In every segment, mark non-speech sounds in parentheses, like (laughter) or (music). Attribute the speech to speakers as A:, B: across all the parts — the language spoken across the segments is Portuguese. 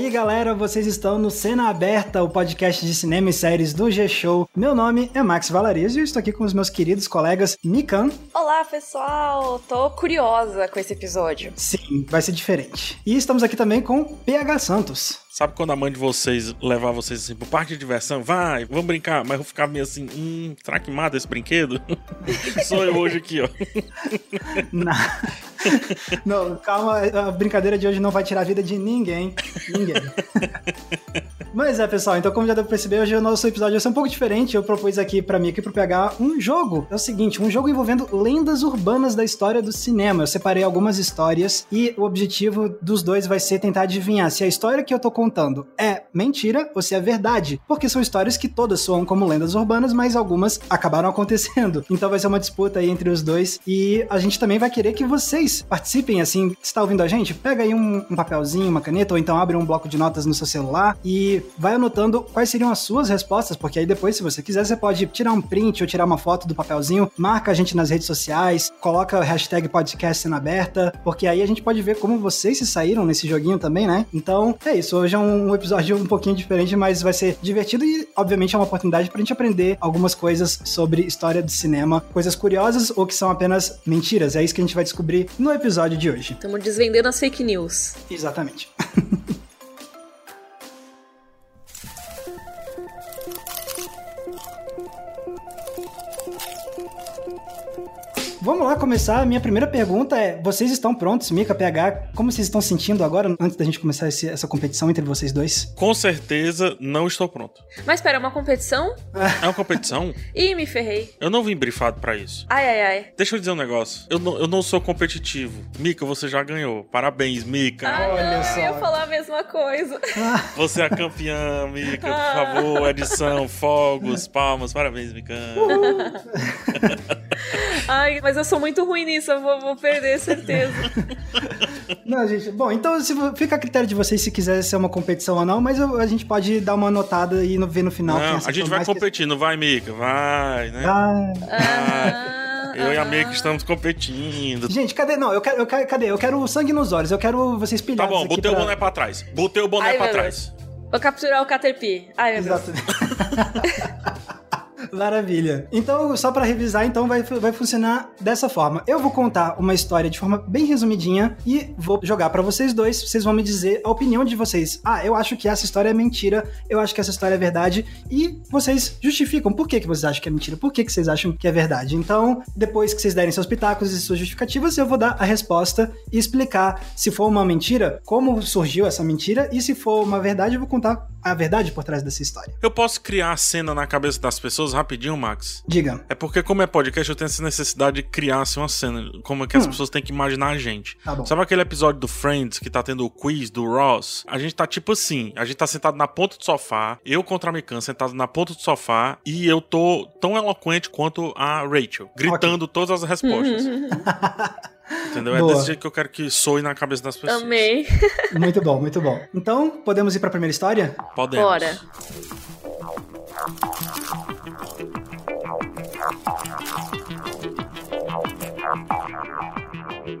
A: E aí, galera, vocês estão no Cena Aberta, o podcast de cinema e séries do G-Show. Meu nome é Max Valariz e eu estou aqui com os meus queridos colegas Mikan.
B: Olá, pessoal! Tô curiosa com esse episódio.
A: Sim, vai ser diferente. E estamos aqui também com PH Santos.
C: Sabe quando a mãe de vocês levar vocês assim pro parque de diversão? Vai, vamos brincar. Mas eu ficar meio assim, hum, será que mata esse brinquedo? (laughs) Sou eu hoje aqui, ó.
A: Não. (laughs) (laughs) não, calma, a brincadeira de hoje não vai tirar a vida de ninguém. Ninguém. (laughs) Mas é, pessoal, então como já deu pra perceber, hoje o nosso episódio vai ser um pouco diferente. Eu propus aqui pra mim aqui pro PH um jogo. É o seguinte, um jogo envolvendo lendas urbanas da história do cinema. Eu separei algumas histórias e o objetivo dos dois vai ser tentar adivinhar se a história que eu tô contando é mentira ou se é verdade. Porque são histórias que todas soam como lendas urbanas, mas algumas acabaram acontecendo. Então vai ser uma disputa aí entre os dois e a gente também vai querer que vocês participem, assim, está ouvindo a gente? Pega aí um, um papelzinho, uma caneta, ou então abre um bloco de notas no seu celular e vai anotando quais seriam as suas respostas, porque aí depois, se você quiser, você pode tirar um print ou tirar uma foto do papelzinho, marca a gente nas redes sociais, coloca o hashtag podcast cena aberta, porque aí a gente pode ver como vocês se saíram nesse joguinho também, né? Então, é isso. Hoje é um episódio um pouquinho diferente, mas vai ser divertido e, obviamente, é uma oportunidade pra gente aprender algumas coisas sobre história do cinema, coisas curiosas ou que são apenas mentiras. É isso que a gente vai descobrir no episódio de hoje.
B: Estamos desvendando as fake news.
A: Exatamente. (laughs) Vamos lá começar. Minha primeira pergunta é: vocês estão prontos, Mika, PH? Como vocês estão sentindo agora, antes da gente começar esse, essa competição entre vocês dois?
C: Com certeza não estou pronto.
B: Mas espera, é uma competição?
C: É uma competição? (laughs)
B: Ih, me ferrei.
C: Eu não vim brifado pra isso.
B: Ai, ai, ai.
C: Deixa eu dizer um negócio. Eu não, eu não sou competitivo. Mika, você já ganhou. Parabéns, Mika.
B: Ah,
A: Olha
B: não,
A: só.
B: eu ia falar a mesma coisa. (laughs)
C: Você é a campeã, Mika. Por favor, edição, fogos, palmas. Parabéns, Mika. (laughs)
B: Ai, mas eu sou muito ruim nisso, eu vou, vou perder, certeza. (laughs)
A: Não, gente. Bom, então se, fica a critério de vocês se quiser ser uma competição ou não, mas eu- a gente pode dar uma anotada e no- ver no final.
C: Não, a gente vai competir, não vai, Mika? Vai, né?
A: Ah,
B: Ah,
C: Eu e a. Mika estamos competindo.
A: gente, cadê? Não, eu quero, eu quero, cadê? Eu quero sangue nos olhos. Eu quero vocês
C: Tá
A: pilhados
C: bom,
A: aqui
C: botei o
A: pra-
C: boné pra trás. Botei o boné
B: Ai,
C: pra trás.
B: Vou capturar o Caterpie. Ai, meu Deus. (laughs)
A: Maravilha. Então, só pra revisar, então vai, vai funcionar dessa forma. Eu vou contar uma história de forma bem resumidinha e vou jogar pra vocês dois. Vocês vão me dizer a opinião de vocês. Ah, eu acho que essa história é mentira. Eu acho que essa história é verdade. E vocês justificam por que, que vocês acham que é mentira, por que, que vocês acham que é verdade. Então, depois que vocês derem seus pitacos e suas justificativas, eu vou dar a resposta e explicar se for uma mentira, como surgiu essa mentira, e se for uma verdade, eu vou contar a verdade por trás dessa história.
C: Eu posso criar a cena na cabeça das pessoas rapidinho, Max?
A: Diga.
C: É porque, como é podcast, eu tenho essa necessidade de criar assim, uma cena. Como é que as
A: Hum.
C: pessoas têm que imaginar a gente.
A: Tá bom.
C: Sabe aquele episódio do Friends que tá tendo o quiz do Ross? A gente tá tipo assim: a gente tá sentado na ponta do sofá, eu contra a Mikan sentado na ponta do sofá, e eu tô tão eloquente quanto a Rachel, gritando todas as respostas. (laughs) Entendeu? É
A: Boa.
C: desse jeito que eu quero que soe na cabeça das pessoas.
B: Amei. (laughs)
A: Muito bom, muito bom. Então, podemos ir pra primeira história?
C: Podemos.
B: Bora.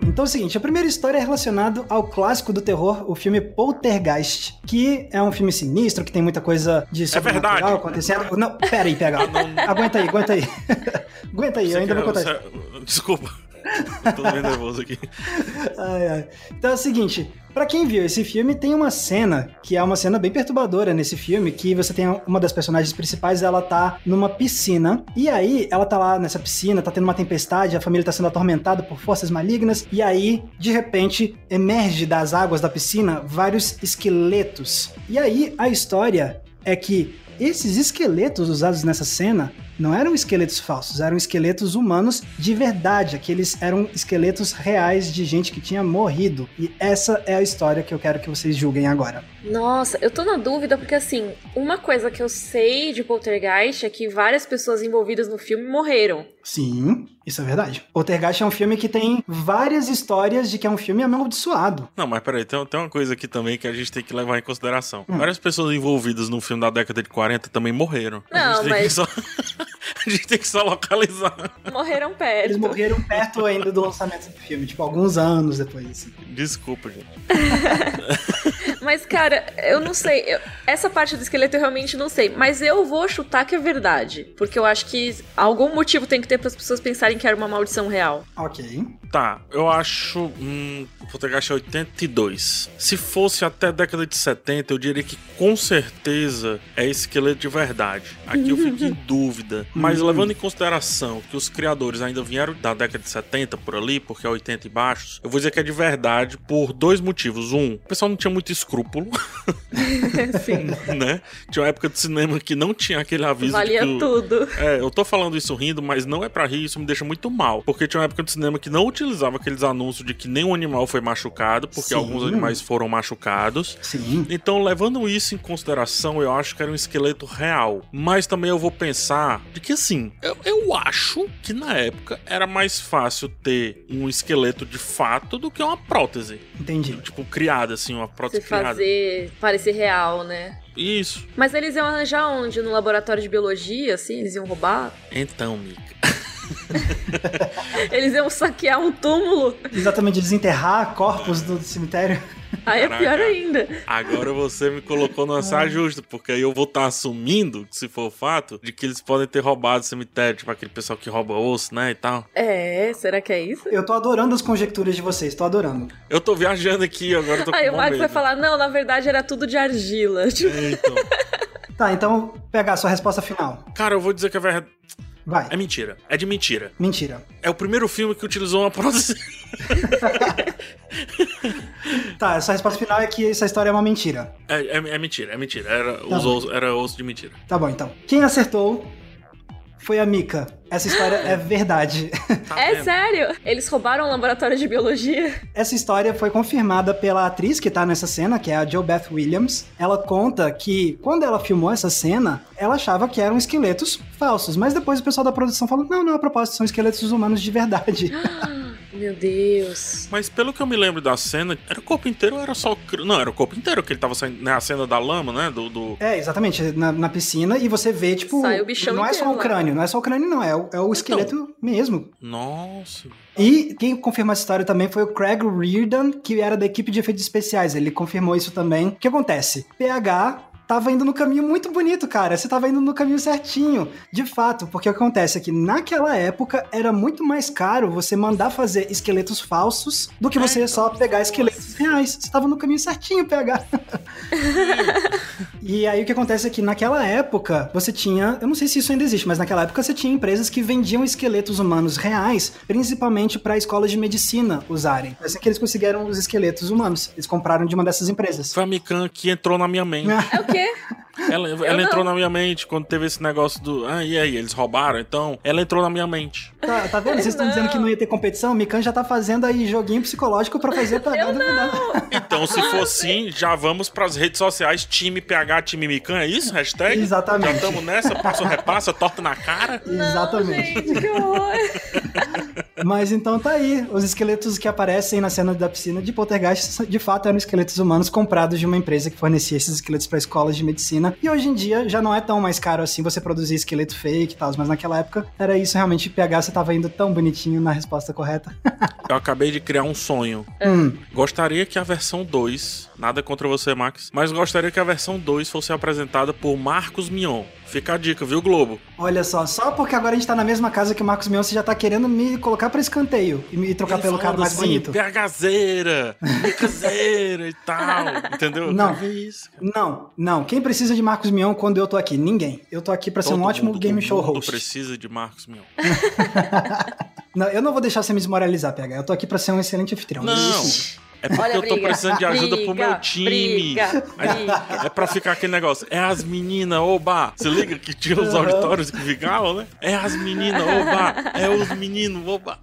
A: Então é o seguinte, a primeira história é relacionada ao clássico do terror, o filme Poltergeist, que é um filme sinistro, que tem muita coisa de sobrenatural
C: verdade.
A: acontecendo. Não, pera aí, pega. (laughs) Aguenta aí, aguenta aí. (laughs) aguenta aí, eu ainda
C: quer-
A: vou contar
C: Desculpa. (laughs) Tô meio nervoso aqui.
A: Ai, ai. Então é o seguinte, pra quem viu esse filme, tem uma cena que é uma cena bem perturbadora nesse filme, que você tem uma das personagens principais, ela tá numa piscina, e aí ela tá lá nessa piscina, tá tendo uma tempestade, a família tá sendo atormentada por forças malignas, e aí, de repente, emerge das águas da piscina vários esqueletos. E aí, a história é que esses esqueletos usados nessa cena não eram esqueletos falsos, eram esqueletos humanos de verdade. Aqueles eram esqueletos reais de gente que tinha morrido. E essa é a história que eu quero que vocês julguem agora.
B: Nossa, eu tô na dúvida porque assim, uma coisa que eu sei de Poltergeist é que várias pessoas envolvidas no filme morreram.
A: Sim, isso é verdade. Poltergeist é um filme que tem várias histórias de que é um filme amaldiçoado.
C: Não, mas peraí, tem, tem uma coisa aqui também que a gente tem que levar em consideração.
A: Hum.
C: Várias pessoas envolvidas no filme da década de 40 também morreram. a,
B: Não,
C: gente tem que
B: mas-
C: só... (laughs) (laughs) a gente tem que só localizar.
B: Morreram perto.
A: Eles morreram perto ainda do lançamento do filme, tipo, alguns anos depois. assim.
C: Desculpa, gente. (laughs)
B: Mas, Cara, eu não sei. Eu, essa parte do esqueleto eu realmente não sei. Mas eu vou chutar que é verdade. Porque eu acho que algum motivo tem que ter para as pessoas pensarem que era uma maldição real.
A: Ok.
C: Tá, eu acho. Hum, Poltergeist é 82. Se fosse até a década de 70, eu diria que com certeza é esqueleto de verdade. Aqui eu fico em (laughs) dúvida. Mas levando em consideração que os criadores ainda vieram da década de 70 por ali, porque é 80 e baixos, eu vou dizer que é de verdade por dois motivos. Um, o pessoal não tinha muito escrúpulo. (laughs)
B: Sim.
C: né? Tinha uma época de cinema que não tinha aquele aviso
B: Valia
C: de que o-
B: tudo.
C: É, eu tô falando isso rindo, mas não é pra rir, isso me deixa muito mal. Porque tinha uma época de cinema que não utilizava aqueles anúncios de que nenhum animal foi machucado, porque
A: Sim.
C: alguns animais foram machucados.
A: Sim.
C: Então, levando isso em consideração, eu acho que era um esqueleto real. Mas também eu vou pensar de que, assim, eu, eu acho que na época era mais fácil ter um esqueleto de fato do que uma prótese.
A: Entendi.
C: Tipo, criada, assim, uma prótese criada.
B: Fazer parecer real, né?
C: Isso.
B: Mas eles iam arranjar onde? No laboratório de biologia, assim? Eles iam roubar?
C: Então, Mika. (laughs)
B: Eles iam saquear um túmulo?
A: Exatamente, desenterrar corpos do cemitério.
B: Aí é
C: Caraca.
B: pior ainda.
C: Agora você me colocou numa saia justa, porque aí eu vou estar assumindo, se for o fato, de que eles podem ter roubado o cemitério, tipo aquele pessoal que rouba osso, né, e tal.
B: É, será que é isso?
A: Eu tô adorando as conjecturas de vocês, tô adorando.
C: Eu tô viajando aqui, agora eu tô com
B: Aí o Marcos vai falar, não, na verdade era tudo de argila. Tipo,
C: É, então.
A: Tá, então pegar a sua resposta final.
C: Cara, eu vou dizer que é verdade.
A: Vai.
C: É mentira. É de mentira.
A: Mentira.
C: É o primeiro filme que utilizou uma prótese. (laughs)
A: Tá, essa resposta final é que essa história é uma mentira.
C: É, é, é mentira, é mentira. Era,
A: Tá
C: era osso de mentira.
A: Tá bom, então. Quem acertou foi a Mika. Essa história é verdade. (laughs)
C: Tá
B: é sério? Eles roubaram um laboratório de biologia?
A: Essa história foi confirmada pela atriz que tá nessa cena, que é a Jo Beth Williams. Ela conta que quando ela filmou essa cena, ela achava que eram esqueletos falsos, mas depois o pessoal da produção falou: não, não, a propósito, são esqueletos humanos de verdade. (gasps) (laughs)
B: Meu Deus.
C: Mas pelo que eu me lembro da cena, era o corpo inteiro ou era só o Não, era o corpo inteiro que ele tava saindo. Né, a cena da lama, né? Do. do...
A: É, exatamente, na, na piscina, e você vê, tipo.
B: Sai o bichão
A: não é só o
B: lá.
A: crânio, não é só o crânio, não, é o, é o esqueleto mesmo.
C: Nossa.
A: E quem confirmou essa história também foi o Craig Reardon, que era da equipe de efeitos especiais. Ele confirmou isso também. O que acontece? PH tava indo no caminho muito bonito, cara. Você tava indo no caminho certinho. De fato, porque o que acontece é que naquela época era muito mais caro você mandar fazer esqueletos falsos do que você só pegar esqueletos reais. Você tava no caminho certinho, PH. (laughs) E aí o que acontece é que naquela época você tinha, eu não sei se isso ainda existe, mas naquela época você tinha empresas que vendiam esqueletos humanos reais, principalmente para escolas de medicina usarem. É assim que eles conseguiram os esqueletos humanos. Eles compraram de uma dessas empresas.
C: Foi a Mikan que entrou na minha mente. (laughs)
B: É o quê?
C: Ela, ela
B: não.
C: entrou na minha mente quando teve esse negócio do. Ah, e aí? Eles roubaram? Então, ela entrou na minha mente.
A: Tá, tá vendo? Vocês estão
B: Não.
A: dizendo que não ia ter competição? Mikan já tá fazendo aí joguinho psicológico pra fazer pra
B: Eu
A: duvidar.
C: Então, se for assim, já vamos pras redes sociais, time PH, time Mikan, é isso? Hashtag?
A: Exatamente.
C: Já estamos nessa, passa ou repassa, torta na cara.
A: Exatamente.
B: Não, gente, que horror. (laughs)
A: Mas então tá aí. Os esqueletos que aparecem na cena da piscina de Poltergeist, de fato, eram esqueletos humanos comprados de uma empresa que fornecia esses esqueletos para escolas de medicina. E hoje em dia já não é tão mais caro assim você produzir esqueleto fake e tal. Mas naquela época era isso realmente. PH, você tava indo tão bonitinho na resposta correta. (laughs)
C: Eu acabei de criar um sonho.
A: Hum,
C: Gostaria que a versão 2, nada contra você, Max, mas gostaria que a versão 2 fosse apresentada por Marcos Mion. Fica a dica, viu, Globo?
A: olha só, só porque agora a gente tá na mesma casa que o Marcos Mion, você já tá querendo me colocar pra escanteio e me trocar
C: Ele
A: pelo cara mais
C: assim,
A: bonito.
C: PHzeira, Micazeira e tal, (laughs) entendeu?
A: Não.
C: Isso.
A: Não, não. Quem precisa de Marcos Mion quando eu tô aqui? Ninguém. Eu tô aqui pra ser um
C: Todo
A: ótimo
C: mundo
A: game show
C: mundo
A: host.
C: precisa de Marcos Mion. (laughs)
A: Não, eu não vou deixar você me desmoralizar, PH. Eu tô aqui pra ser um excelente anfitrião.
C: Não, é porque
B: Olha,
C: eu tô
B: briga,
C: precisando de ajuda pro
B: briga,
C: meu time.
B: briga, briga.
C: É pra ficar aquele negócio. É as meninas, oba! Se liga que tinha os auditórios que ficavam, né? É as meninas, oba! É os meninos, oba!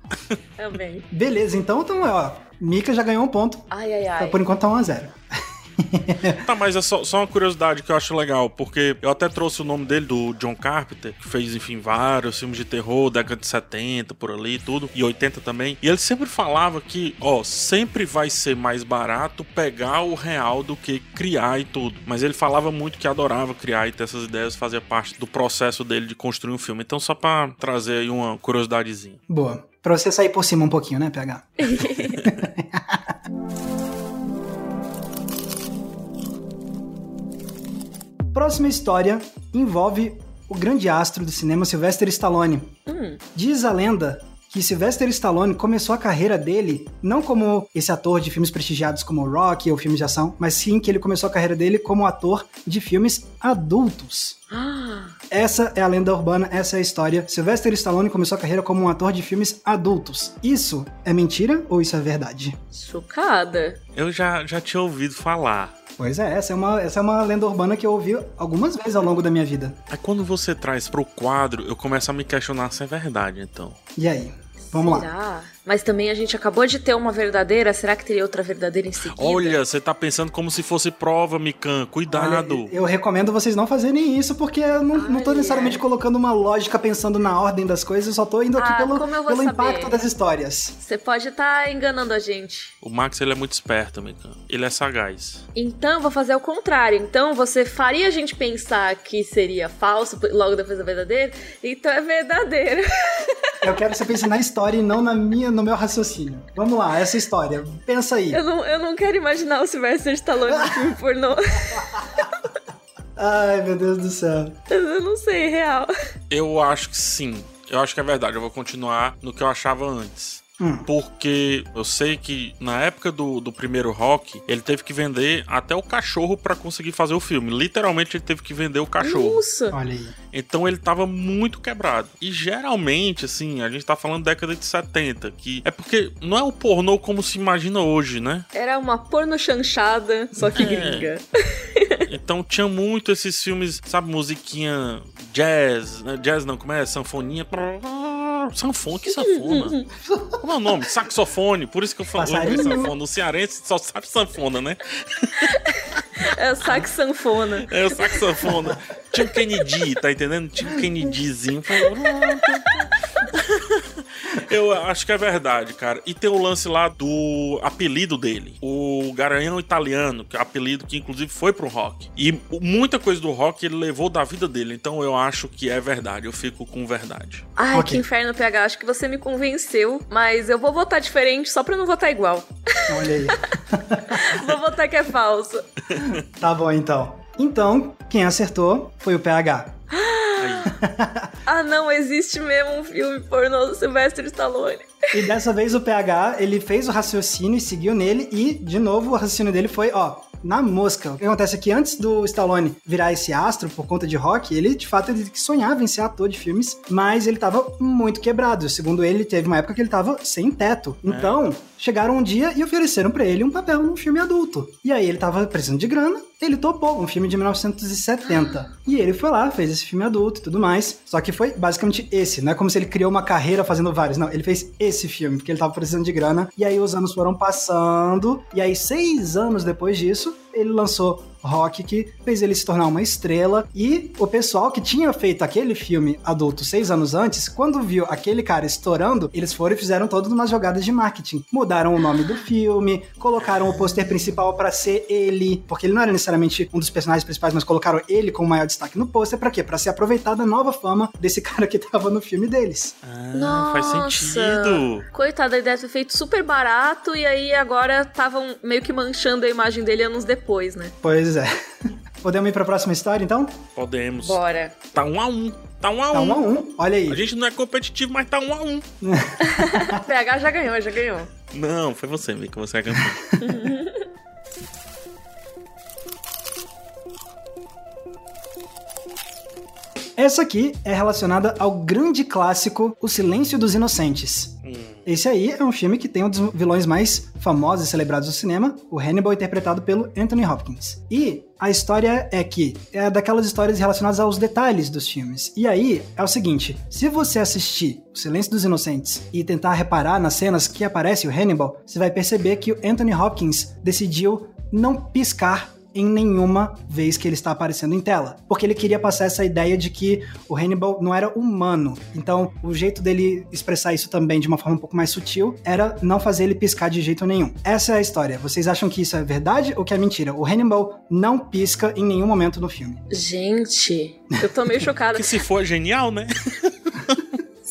B: Também.
A: Beleza, então, então, ó. Mika já ganhou um ponto.
B: Ai, ai, ai.
A: Por enquanto tá 1x0. (laughs)
C: Tá, mas é só, só uma curiosidade que eu acho legal, porque eu até trouxe o nome dele, do John Carpenter, que fez, enfim, vários filmes de terror, década de 70, por ali e tudo, e 80 também. E ele sempre falava que, ó, sempre vai ser mais barato pegar o real do que criar e tudo. Mas ele falava muito que adorava criar e ter essas ideias, fazia parte do processo dele de construir um filme. Então, só pra trazer aí uma curiosidadezinha.
A: Boa. Pra você sair por cima um pouquinho, né, PH? (laughs) próxima história envolve o grande astro do cinema Sylvester Stallone.
B: Hum,
A: Diz a lenda que Sylvester Stallone começou a carreira dele não como esse ator de filmes prestigiados como Rock ou filmes de ação, mas sim que ele começou a carreira dele como ator de filmes adultos.
B: ah,
A: Essa é a lenda urbana, essa é a história. Sylvester Stallone começou a carreira como um ator de filmes adultos. Isso é mentira ou isso é verdade?
B: chocada.
C: Eu já, já tinha ouvido falar.
A: Pois é, essa é, uma, essa é uma lenda urbana que eu ouvi algumas vezes ao longo da minha vida.
C: Aí quando você traz pro quadro, eu começo a me questionar se é verdade, então.
A: E aí? Vamos lá.
B: Mas também a gente acabou de ter uma verdadeira. Será que teria outra verdadeira em seguida?
C: Olha, você tá pensando como se fosse prova, Mikan. Cuidado.
A: Olha, eu recomendo vocês não fazerem isso, porque eu não, não tô
B: Ai,
A: necessariamente
B: ai.
A: colocando uma lógica pensando na ordem das coisas, eu só tô indo aqui
B: Ah,
A: pelo, pelo impacto das histórias.
B: Você pode estar enganando a gente.
C: O Max, ele é muito esperto, Mikan. Ele é sagaz.
B: Então, eu vou fazer o contrário. Então, você faria a gente pensar que seria falso logo depois da verdadeira? Então é verdadeiro.
A: Eu quero que você pense na história e não na minha, no meu raciocínio. Vamos lá, essa história. Pensa aí.
B: Eu não, eu não quero imaginar o Sylvester Stallone no (laughs) filme pornô.
A: Ai, meu Deus do céu.
B: Eu não sei, real.
C: Eu acho que sim. Eu acho que é verdade. Eu vou continuar no que eu achava antes.
A: Hum.
C: Porque eu sei que na época do, do primeiro rock, ele teve que vender até o cachorro pra conseguir fazer o filme. Literalmente, ele teve que vender o cachorro.
B: Nossa.
A: Olha aí.
C: Então ele tava muito quebrado. E geralmente, assim, a gente tá falando década de 70, que é porque não é o pornô como se imagina hoje, né?
B: Era uma porno chanchada, só que
C: É.
B: gringa. (laughs)
C: Então tinha muito esses filmes, sabe, musiquinha jazz, né? Jazz não, como é? Sanfoninha. Sanfona, que (laughs) sanfona? Como é o nome? Saxofone, por isso que eu falo sanfona. O cearense só sabe sanfona, né?
B: É sax sanfona.
C: É o saxofona. Tinha o Kennedy, tá entendendo? Tinha o Kennedyzinho. Eu acho que é verdade, cara. E tem o lance lá do apelido dele. O Garanhão Italiano, que é apelido que inclusive foi pro rock. E muita coisa do rock ele levou da vida dele. Então eu acho que é verdade. Eu fico com verdade.
B: Ai,
A: Ok.
B: que inferno, PH. Acho que você me convenceu, mas eu vou votar diferente só pra não votar igual.
A: Olha aí. (laughs)
B: vou votar que é falso.
A: tá bom, então. Então, quem acertou foi o PH. (gasps)
B: Ah, não, existe mesmo um filme pornô do Sylvester Stallone.
A: E dessa vez o PH, ele fez o raciocínio e seguiu nele. E, de novo, o raciocínio dele foi, ó, na mosca. O que acontece é que antes do Stallone virar esse astro por conta de rock, ele, de fato, ele sonhava em ser ator de filmes, mas ele tava muito quebrado. Segundo ele, teve uma época que ele tava sem teto. Então, chegaram um dia e ofereceram pra ele um papel num filme adulto. E aí ele tava precisando de grana, ele topou, um filme de 1970. E ele foi lá, fez esse filme adulto e tudo mais. Só que foi basicamente esse, não é como se ele criou uma carreira fazendo vários, não. Ele fez esse filme, porque ele tava precisando de grana. E aí os anos foram passando, e aí seis anos depois disso, ele lançou Rock, que fez ele se tornar uma estrela. E o pessoal que tinha feito aquele filme adulto seis anos antes, quando viu aquele cara estourando, eles foram e fizeram todas umas jogadas de marketing. Mudaram o nome do filme, colocaram o pôster principal pra ser ele, porque ele não era necessariamente um dos personagens principais, mas colocaram ele com maior destaque no pôster. Pra quê? Pra se aproveitar da nova fama desse (laughs) cara que tava no filme deles.
C: Ah, faz
B: Nossa.
C: sentido.
B: Coitado, a ideia foi feito super barato e aí agora estavam meio que manchando a imagem dele anos depois, né?
A: Pois é. Podemos ir pra próxima história, então?
C: Podemos.
B: Bora.
C: Tá um a um. Tá um a
A: Tá
C: um.
A: um a um. Olha aí.
C: A gente não é competitivo, mas tá um a um. (laughs) (laughs)
B: A PH já ganhou, já ganhou.
C: Não, foi você, Mika. Você é campeão. (laughs)
A: Essa aqui é relacionada ao grande clássico O Silêncio dos Inocentes.
C: Hum.
A: Esse aí é um filme que tem um dos vilões mais famosos e celebrados do cinema, o Hannibal, interpretado pelo Anthony Hopkins. E a história é que é daquelas histórias relacionadas aos detalhes dos filmes. E aí é o seguinte: se você assistir O Silêncio dos Inocentes e tentar reparar nas cenas que aparece o Hannibal, você vai perceber que o Anthony Hopkins decidiu não piscar em nenhuma vez que ele está aparecendo em tela. Porque ele queria passar essa ideia de que o Hannibal não era humano. Então, o jeito dele expressar isso também de uma forma um pouco mais sutil era não fazer ele piscar de jeito nenhum. Essa é a história. Vocês acham que isso é verdade ou que é mentira? O Hannibal não pisca em nenhum momento no filme.
B: Gente, eu tô meio (laughs) chocada.
C: Que se for genial, né? (laughs)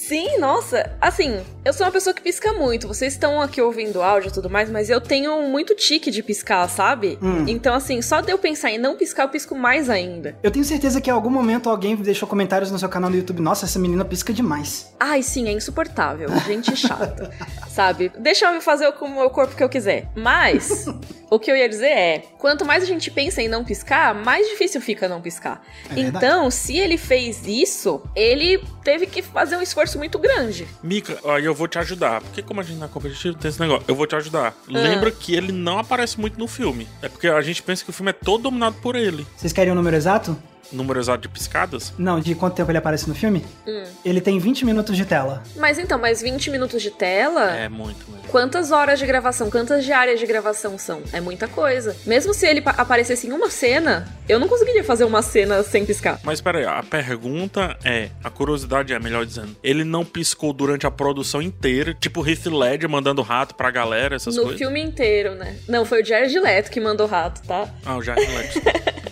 B: Sim, nossa. Assim, eu sou uma pessoa que pisca muito. Vocês estão aqui ouvindo áudio e tudo mais, mas eu tenho muito tique de piscar, sabe?
A: Hum.
B: Então, assim, só de eu pensar em não piscar, eu pisco mais ainda.
A: Eu tenho certeza que em algum momento alguém deixou comentários no seu canal no YouTube. Nossa, essa menina pisca demais.
B: Ai, sim, é insuportável. Gente chata. (laughs) sabe? Deixa eu fazer com o meu corpo que eu quiser. Mas, (laughs) o que eu ia dizer é: quanto mais a gente pensa em não piscar, mais difícil fica não piscar.
A: É verdade.
B: então, se ele fez isso, ele teve que fazer um esforço muito grande.
C: Mika, aí eu vou te ajudar. Porque como a gente não é competitivo, tem esse negócio. Eu vou te ajudar. Lembra que ele não aparece muito no filme. É porque a gente pensa que o filme é todo dominado por ele.
A: Vocês querem o número exato?
C: Número exato de piscadas?
A: Não, de quanto tempo ele aparece no filme?
B: Hum.
A: Ele tem 20 minutos de tela.
B: Mas então, mais 20 minutos de tela.
C: É muito mesmo.
B: Quantas horas de gravação, quantas diárias de gravação são? É muita coisa. Mesmo se ele pa- aparecesse em uma cena, eu não conseguiria fazer uma cena sem piscar.
C: Mas pera aí, a pergunta é, a curiosidade é, melhor dizendo, ele não piscou durante a produção inteira, tipo Heath Ledger mandando rato pra galera, essas
B: no
C: coisas?
B: filme inteiro, né? Não, foi o Jared Leto que mandou rato, tá?
C: Ah, o Jared Leto. (laughs)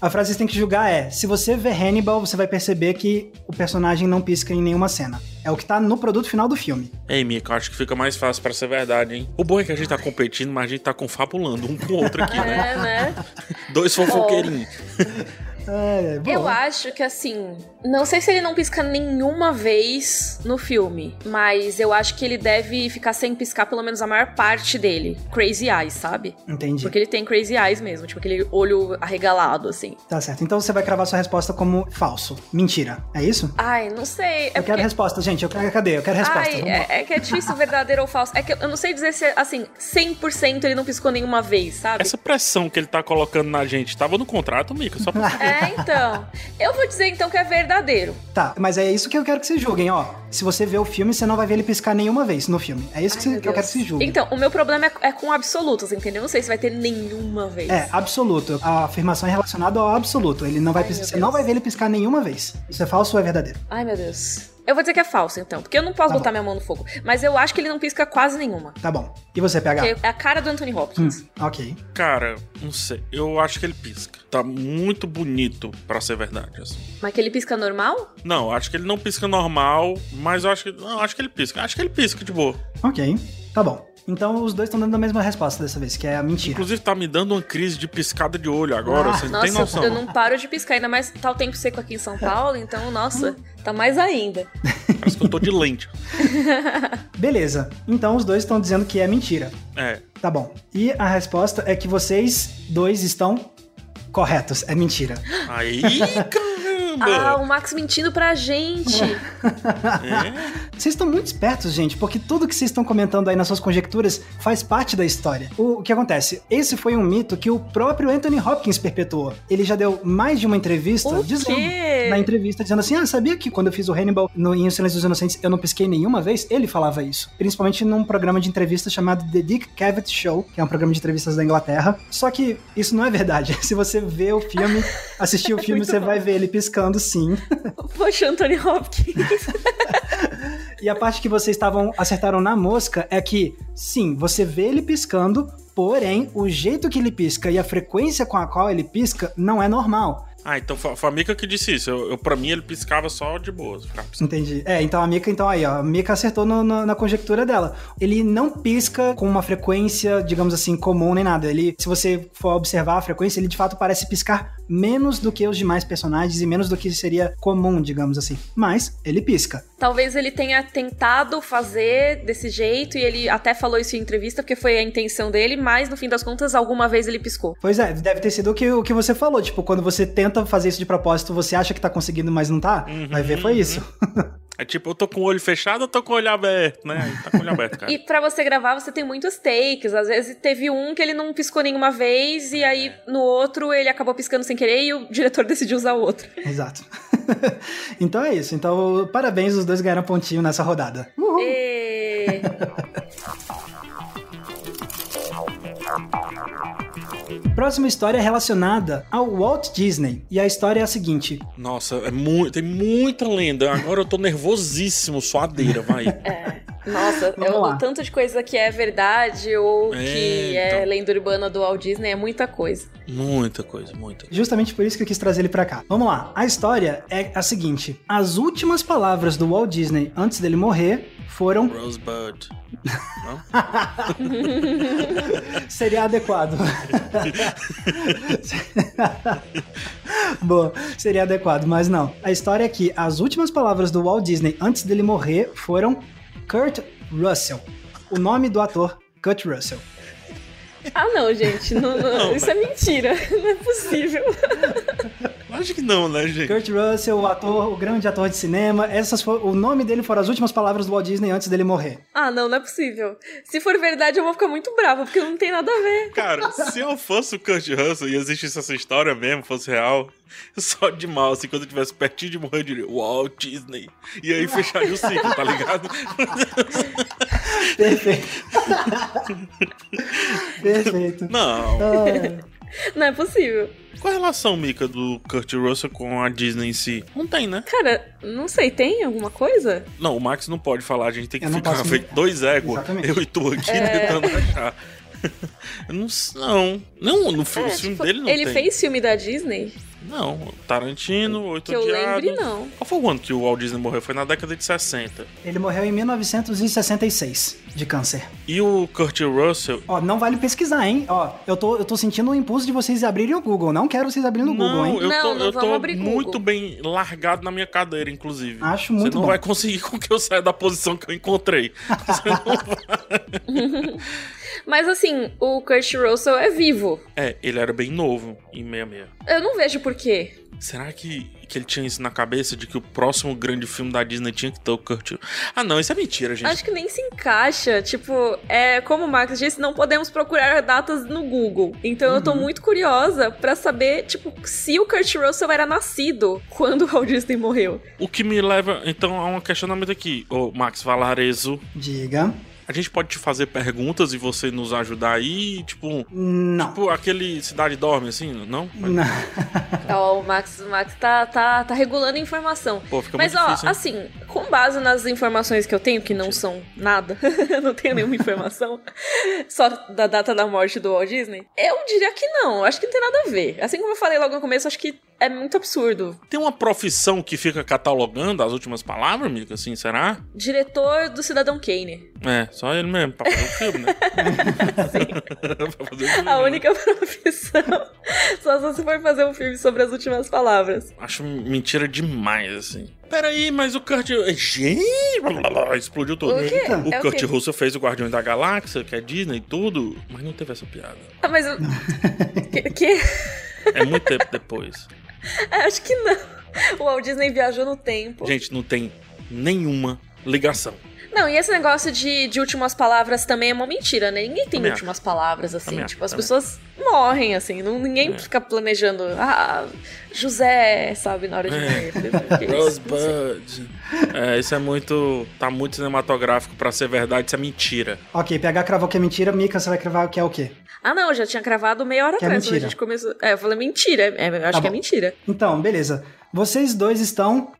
A: A frase que vocês têm que julgar é: se você ver Hannibal, você vai perceber que o personagem não pisca em nenhuma cena. É o que tá no produto final do filme.
C: Ei, Mika, eu acho que fica mais fácil pra ser verdade, hein? O bom é que a gente tá competindo, mas a gente tá confabulando um com o outro aqui, (laughs) né?
B: É, né?
C: Dois fofoqueirinhos.
A: É, bom.
B: Eu acho que assim, não sei se ele não pisca nenhuma vez no filme, mas eu acho que ele deve ficar sem piscar pelo menos a maior parte dele. Crazy eyes, sabe?
A: Entendi.
B: Porque ele tem crazy eyes mesmo, tipo aquele olho arregalado, assim.
A: Tá certo. Então você vai cravar sua resposta como falso. Mentira. É isso?
B: Ai, não sei. É
A: eu quero
B: porque...
A: resposta, gente. Eu quero, cadê? Eu quero resposta.
B: Ai, é, é que é difícil (laughs) verdadeiro ou falso. É que eu não sei dizer se, assim, 100% ele não piscou nenhuma vez, sabe?
C: Essa pressão que ele tá colocando na gente, tava no contrato, Mika? Só pra... (laughs)
B: É, então. Eu vou dizer então que é verdadeiro.
A: Tá, mas é isso que eu quero que vocês julguem, ó. Se você ver o filme, você não vai ver ele piscar nenhuma vez no filme. É isso que,
B: Ai,
A: você-
B: meu
A: que eu quero que vocês julguem.
B: Então, o meu problema é, é com absolutos, entendeu? Não sei se vai ter nenhuma vez.
A: É, absoluto. A afirmação é relacionada ao absoluto. Ele não vai
B: Ai,
A: Você
B: Deus.
A: não vai ver ele piscar nenhuma vez. Isso é falso ou é verdadeiro?
B: Ai, meu Deus. Eu vou dizer que é falso, então. Porque eu não posso
A: Tá
B: botar
A: bom.
B: minha mão no fogo. Mas eu acho que ele não pisca quase nenhuma.
A: Tá bom. E você, PH?
B: Porque é a cara do Anthony
A: Hum,
B: Hopkins.
A: ok.
C: Cara, não sei. Eu acho que ele pisca. Tá muito bonito pra ser verdade, assim.
B: Mas que ele pisca normal?
C: Não, acho que ele não pisca normal, mas eu acho que. Não, acho que ele pisca. Acho que ele pisca de boa.
A: Ok. Tá bom. Então os dois estão dando a mesma resposta dessa vez, que é a mentira.
C: Inclusive, tá me dando uma crise de piscada de olho agora,
A: Ah,
C: você não tem
B: Nossa,
C: noção.
B: eu não paro de piscar. Ainda mais tá o tempo seco aqui em São Paulo, então, nossa, tá mais ainda.
C: Parece que eu tô de lente. (laughs)
A: Beleza. Então os dois estão dizendo que é mentira.
C: É.
A: Tá bom. E a resposta é que vocês dois estão corretos. É mentira.
C: Aí,
B: Ah,
C: caramba!
B: o Max mentindo pra gente. (laughs)
C: É.
A: Vocês estão muito espertos, gente, porque tudo que vocês estão comentando aí nas suas conjecturas faz parte da história. O, o que acontece? Esse foi um mito que o próprio Anthony Hopkins perpetuou. Ele já deu mais de uma entrevista
B: O
A: dizendo.
B: quê?
A: Na entrevista, dizendo assim: Ah, sabia que quando eu fiz o Hannibal no Em O Silêncio dos Inocentes eu não pisquei nenhuma vez? Ele falava isso. Principalmente num programa de entrevista chamado The Dick Cavett Show, que é um programa de entrevistas da Inglaterra. Só que isso não é verdade. (laughs) Se você vê o filme, assistir o (laughs) filme,
B: Muito
A: você
B: bom.
A: vai ver ele piscando sim. (laughs)
B: Poxa, Anthony Hopkins. (laughs)
A: E a parte que vocês estavam acertaram na mosca é que, sim, você vê ele piscando, porém, o jeito que ele pisca e a frequência com a qual ele pisca não é normal.
C: Ah, então foi a Mika que disse isso. Eu, eu, pra mim, ele piscava só de boa. ficava piscando.
A: Entendi. É, então a Mika, então aí, ó, a Mika acertou no- no- na conjectura dela. Ele não pisca com uma frequência, digamos assim, comum nem nada. Ele, se você for observar a frequência, ele de fato parece piscar menos do que os demais personagens e menos do que seria comum, digamos assim. Mas ele pisca.
B: Talvez ele tenha tentado fazer desse jeito e ele até falou isso em entrevista porque foi a intenção dele, mas no fim das contas, alguma vez ele piscou.
A: Pois é, deve ter sido o que, o que você falou. Tipo, quando você tenta fazer isso de propósito, você acha que tá conseguindo, mas não tá? Vai ver, foi isso. (laughs)
C: É tipo, eu tô com o olho fechado ou tô com o olho aberto, né? Tá com o olho aberto, cara.
B: E pra você gravar, você tem muitos takes. Às vezes teve um que ele não piscou nenhuma vez e aí no outro ele acabou piscando sem querer e o diretor (laughs) decidiu usar o outro.
A: Exato. (laughs) então é isso. Então, parabéns, os dois ganharam pontinho nessa rodada. Uhul.
B: E...
A: Próxima história é relacionada ao Walt Disney. E a história é a seguinte:
C: Nossa, é muito, tem muita lenda. Agora eu tô nervosíssimo, suadeira, vai.
B: Nossa,
A: Vamos
B: eu- o tanto de coisa que é verdade ou
C: É,
B: que é
C: então.
B: lenda urbana do Walt Disney é muita coisa.
C: Muita coisa, muita.
A: Justamente por isso que eu quis trazer ele pra cá. Vamos lá. A história é a seguinte: as últimas palavras do Walt Disney antes dele morrer foram
C: Rosebud. Não? (laughs)
A: seria adequado. Boa, seria adequado, mas não. A história é que as últimas palavras do Walt Disney antes dele morrer foram Kurt Russell. O nome do ator Kurt Russell.
B: Ah, não, gente, não- não,
C: Não,
B: isso é mentira. Não é possível. (laughs)
C: Acho que não, né, gente?
A: Kurt Russell, o ator, o grande ator de cinema. Essas foram, o nome dele foram as últimas palavras do Walt Disney antes dele morrer.
B: Ah, não, não é possível. Se for verdade, eu vou ficar muito brava, porque não tem nada a ver.
C: Cara, se eu fosse o Kurt Russell e existisse essa história mesmo, fosse real, só de mal, assim, quando eu tivesse pertinho de morrer, eu diria Walt Disney. E aí fecharia o ciclo, tá ligado? (laughs)
A: Perfeito. (laughs) Perfeito.
C: Não.
A: Ah,
B: Não é possível.
C: Qual a relação, Mika, do Kurt Russell com a Disney em si? Não tem, né?
B: Cara, não sei, tem alguma coisa?
C: Não, o Max não pode falar, a gente tem que
A: Eu
C: ficar
A: posso-
C: feito (laughs) dois egos, eu e tu aqui
B: É.
C: tentando achar. (laughs) Não, não, não, no
B: É,
C: o filme
B: tipo,
C: dele não
B: ele
C: tem.
B: fez filme da Disney?
C: Não, Tarantino, Oito
B: Que eu
C: Odiados.
B: lembre, não.
C: Qual foi o ano que o Walt Disney morreu? Foi na década de 60.
A: ele morreu em 1966 de câncer.
C: E o Kurt Russell,
A: Ó, não vale pesquisar, hein? Ó, eu tô, eu tô sentindo o impulso de vocês abrirem o Google. Não quero vocês abrirem o Google, hein?
C: eu
B: Não,
C: tô,
B: não
C: eu
B: vamos
C: tô
B: abrir
C: muito
B: Google.
C: bem largado na minha cadeira, inclusive.
A: Acho
C: Você
A: muito
C: não
A: bom.
C: vai conseguir (laughs) com que eu saia da posição que eu encontrei. (laughs) Você não vai.
B: Mas assim, o Kurt Russell é vivo.
C: É, ele era bem novo em 66.
B: Eu não vejo por quê.
C: Será que, que ele tinha isso na cabeça de que o próximo grande filme da Disney tinha que ter o Kurt? Ah, não, isso é mentira, gente.
B: Acho que nem se encaixa. Tipo, é como o Max disse, não podemos procurar datas no Google. Então eu tô
C: Uhum.
B: muito curiosa pra saber, tipo, se o Kurt Russell era nascido quando o Walt Disney morreu.
C: O que me leva, então, a um questionamento aqui. Ô, Max Valarezo,
A: Diga.
C: A gente pode te fazer perguntas e você nos ajudar aí? Tipo,
A: Não.
C: tipo aquele Cidade Dorme, assim, não?
A: Não. (laughs)
B: Ó, o Max, o Max tá, tá, tá regulando a informação.
C: Pô, fica
B: Mas,
C: muito
B: ó,
C: difícil,
B: assim, com base nas informações que eu tenho, que não são nada, eu (laughs) não tenho nenhuma informação, só da data da morte do Walt Disney, eu diria que não, acho que não tem nada a ver. Assim como eu falei logo no começo, acho que é muito absurdo.
C: Tem uma profissão que fica catalogando as últimas palavras, amigo? Assim, será?
B: Diretor do Cidadão Kane.
C: É, só ele mesmo, pra fazer o filme, né? (laughs) Pra fazer o filme,
B: A
C: né?
B: única (laughs) profissão. Só se for fazer um filme sobre as últimas palavras.
C: Acho mentira demais, assim. Peraí, mas o Kurt... Gente! Explodiu tudo.
B: O quê?
C: O
B: É o
C: Kurt
B: quê?
C: Russell fez o Guardião da Galáxia, que é Disney e tudo, mas não teve essa piada.
B: Ah, mas. eu- (laughs) que, que-
C: É muito tempo depois. (laughs)
B: Acho que não. O Walt Disney viajou no tempo.
C: Gente, não tem nenhuma ligação.
B: Não, e esse negócio de, de últimas palavras também é uma mentira, né? Ninguém tem
C: Também
B: últimas palavras, assim.
C: Também
B: tipo,
C: acho,
B: as
C: também.
B: pessoas morrem, assim. Não, ninguém
C: É.
B: fica planejando. Ah, José, sabe, na hora de
C: É.
B: morrer. (laughs)
C: Rosebud. É, isso é muito. tá muito cinematográfico pra ser verdade, isso é mentira.
A: Ok, PH cravou que é mentira, Mika, você vai cravar que é o quê?
B: Ah, não, já tinha cravado meia hora
A: Que é
B: atrás a
A: mentira.
B: gente começou. É, eu falei mentira. É, eu acho
A: Tá
B: que é
A: bom.
B: mentira.
A: Então, beleza. Vocês dois estão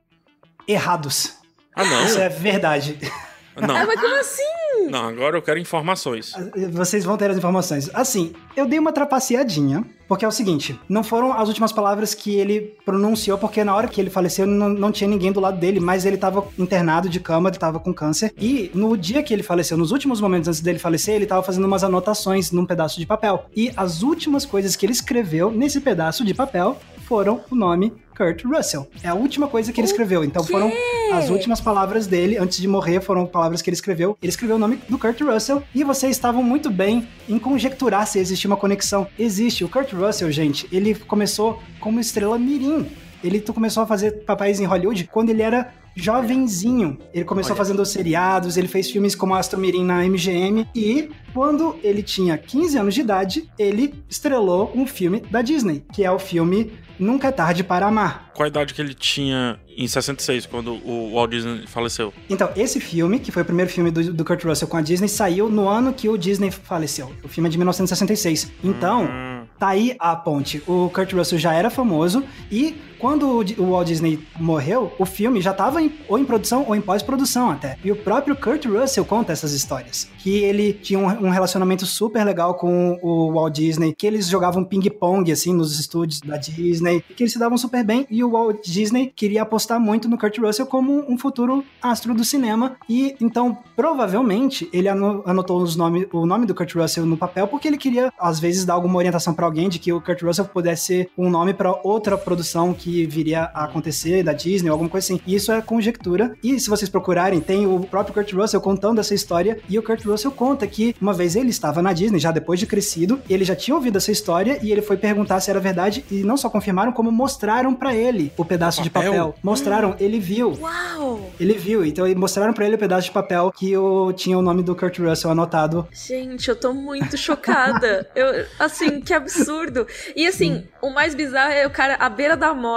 A: errados.
C: Ah, não.
A: Isso é verdade. (laughs)
B: Ah,
C: Não,
B: mas como assim?
C: Não, agora eu quero informações.
A: Vocês vão ter as informações. Assim, eu dei uma trapaceadinha, porque é o seguinte: não foram as últimas palavras que ele pronunciou, porque na hora que ele faleceu não, não tinha ninguém do lado dele, mas ele tava internado de cama, ele tava com câncer. E no dia que ele faleceu, nos últimos momentos antes dele falecer, ele tava fazendo umas anotações num pedaço de papel. E as últimas coisas que ele escreveu nesse pedaço de papel foram o nome Kurt Russell. É a última coisa que ele escreveu. Então foram as últimas palavras dele, antes de morrer, foram palavras que ele escreveu. Ele escreveu o nome do Kurt Russell e vocês estavam muito bem em conjecturar se existia uma conexão. Existe. O Kurt Russell, gente, ele começou como estrela mirim. Ele começou a fazer papéis em Hollywood quando ele era jovenzinho. Ele começou
C: Olha.
A: fazendo seriados, ele fez filmes como Astro Mirim na MGM e quando ele tinha 15 anos de idade, ele estrelou um filme da Disney, que é o filme Nunca é Tarde para Amar.
C: Qual a idade que ele tinha em 66, quando o Walt Disney faleceu?
A: Então, esse filme, que foi o primeiro filme do, do Kurt Russell com a Disney, saiu no ano que o Disney faleceu. O filme é de 1966. Então,
C: Hum,
A: tá aí a ponte. O Kurt Russell já era famoso e quando o Walt Disney morreu, o filme já estava ou em produção ou em pós-produção até. E o próprio Kurt Russell conta essas histórias. Que ele tinha um, relacionamento super legal com o Walt Disney, que eles jogavam ping-pong, assim, nos estúdios da Disney, que eles se davam super bem. E o Walt Disney queria apostar muito no Kurt Russell como um futuro astro do cinema. E então, provavelmente, ele anotou os nome, o nome do Kurt Russell no papel porque ele queria, às vezes, dar alguma orientação para alguém de que o Kurt Russell pudesse ser um nome para outra produção que viria a acontecer da Disney ou alguma coisa assim. E isso é conjectura. E se vocês procurarem, tem o próprio Kurt Russell contando essa história. E o Kurt Russell conta que uma vez ele estava na Disney, já depois de crescido, ele já tinha ouvido essa história e ele foi perguntar se era verdade. E não só confirmaram, como mostraram para ele o pedaço papel? de papel. Mostraram, hum. ele viu.
B: Uau!
A: Ele viu. Então mostraram para ele o pedaço de papel que o, tinha o nome do Kurt Russell anotado.
B: Gente, eu tô muito chocada. eu, assim, que absurdo. E assim, hum. o mais bizarro é o cara à beira da morte,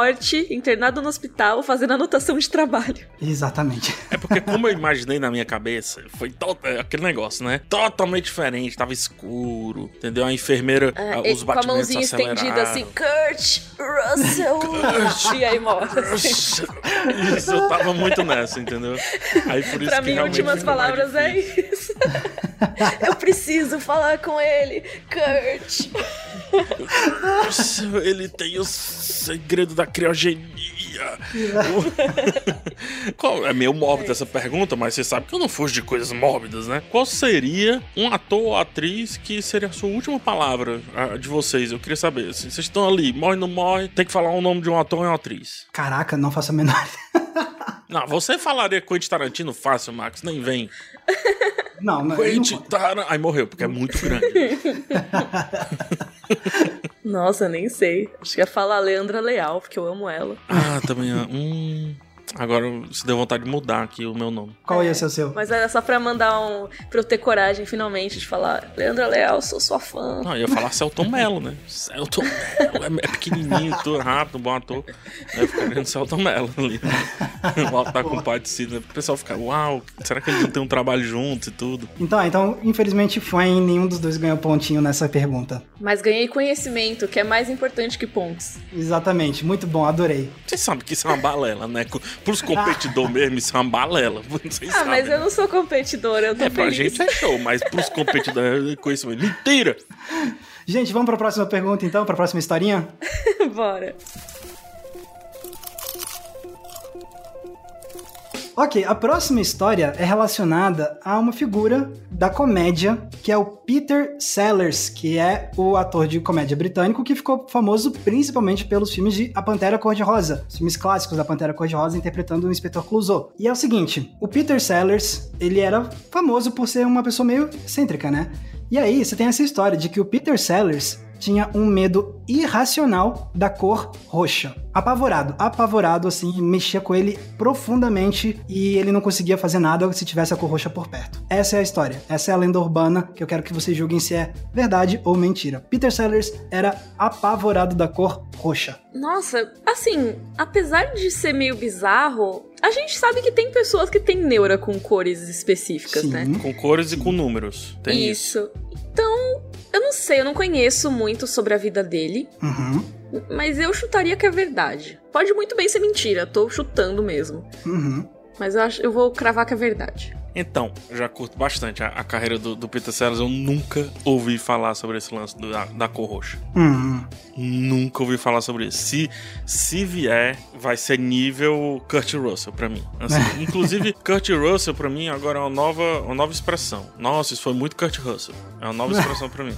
B: internado no hospital, fazendo anotação de trabalho.
A: Exatamente.
C: É porque, como eu imaginei na minha cabeça, foi é, aquele negócio, né? Totalmente diferente, tava escuro, entendeu? A enfermeira, é, os batimentos Com a mãozinha estendida assim,
B: Kurt Russell. (laughs) Kurt, (laughs) e aí morre.
C: Isso, eu tava muito nessa, entendeu? Aí por isso
B: pra
C: que
B: mim, últimas palavras é isso. (laughs) (laughs) eu preciso falar com ele, Kurt.
C: Ele tem o segredo da criogenia. (laughs) Qual, é meio mórbida essa pergunta, mas você sabe que eu não fujo de coisas mórbidas, né? Qual seria um ator ou atriz que seria a sua última palavra de vocês? Eu queria saber. Assim, vocês estão ali, morre ou não morre, tem que falar o nome de um ator ou uma atriz.
A: Caraca, não faço a menor. (laughs)
C: não, você falaria Quentin Tarantino fácil, Max, nem vem.
A: Não,
C: não. Quentin não... Tarantino. Aí morreu, porque é muito grande. (laughs)
B: Nossa, nem sei. Acho que ia falar Leandra Leal, porque eu amo ela.
C: Ah, também. Hum. Agora se deu vontade de mudar aqui o meu nome.
A: Qual ia ser o seu?
B: Mas era só pra mandar um. pra eu ter coragem finalmente de falar: Leandra Leal, sou sua fã.
C: Não, eu ia falar Celton Mello, né? Celton Mello é, é pequenininho, tudo rápido, bom ator. Aí eu ficaria no Celton Mello ali. Né? Voltar com o pai de si, né? O pessoal fica: Uau, será que eles não têm um trabalho juntos e tudo?
A: Então, então infelizmente foi nenhum dos dois ganhou pontinho nessa pergunta.
B: Mas ganhei conhecimento, que é mais importante que pontos.
A: Exatamente, muito bom, adorei.
C: Você sabe que isso é uma balela, né? Pros competidores mesmo, isso é uma balela. (laughs)
B: Vocês ah, sabem, mas eu não sou competidora, eu tô
C: É,
B: feliz.
C: pra gente é show, mas pros competidores é conhecimento. Mentira!
A: Gente, vamos pra próxima pergunta então, pra próxima historinha? (laughs)
B: Bora.
A: Ok, a próxima história é relacionada a uma figura da comédia, que é o Peter Sellers, que é o ator de comédia britânico que ficou famoso principalmente pelos filmes de A Pantera Cor-de-Rosa, os filmes clássicos da Pantera Cor-de-Rosa interpretando o Inspetor Clouseau. E é o seguinte, o Peter Sellers, ele era famoso por ser uma pessoa meio excêntrica, né? E aí, você tem essa história de que o Peter Sellers tinha um medo irracional da cor roxa. Apavorado, apavorado, assim, mexia com ele profundamente e ele não conseguia fazer nada se tivesse a cor roxa por perto. Essa é a história, essa é a lenda urbana que eu quero que vocês julguem se é verdade ou mentira. Peter Sellers era apavorado da cor roxa.
B: Nossa, assim, apesar de ser meio bizarro, a gente sabe que tem pessoas que têm neura com cores específicas,
A: Sim.
B: né?
C: Com cores e com números. Tem isso.
B: isso. Então, eu não sei, eu não conheço muito sobre a vida dele.
A: Uhum.
B: Mas eu chutaria que é verdade. Pode muito bem ser mentira, tô chutando mesmo.
A: Uhum.
B: Mas eu, acho, eu vou cravar que é verdade.
C: Então, já curto bastante a, a carreira do, do, Peter Sellers. Eu nunca ouvi falar sobre esse lance do, da, da cor roxa.
A: Uhum.
C: Nunca ouvi falar sobre isso. Se, se vier, vai ser nível Kurt Russell pra mim. Assim, (laughs) inclusive, Kurt Russell pra mim agora é uma nova, uma nova expressão. Nossa, isso foi muito Kurt Russell. É uma nova (laughs) expressão pra mim.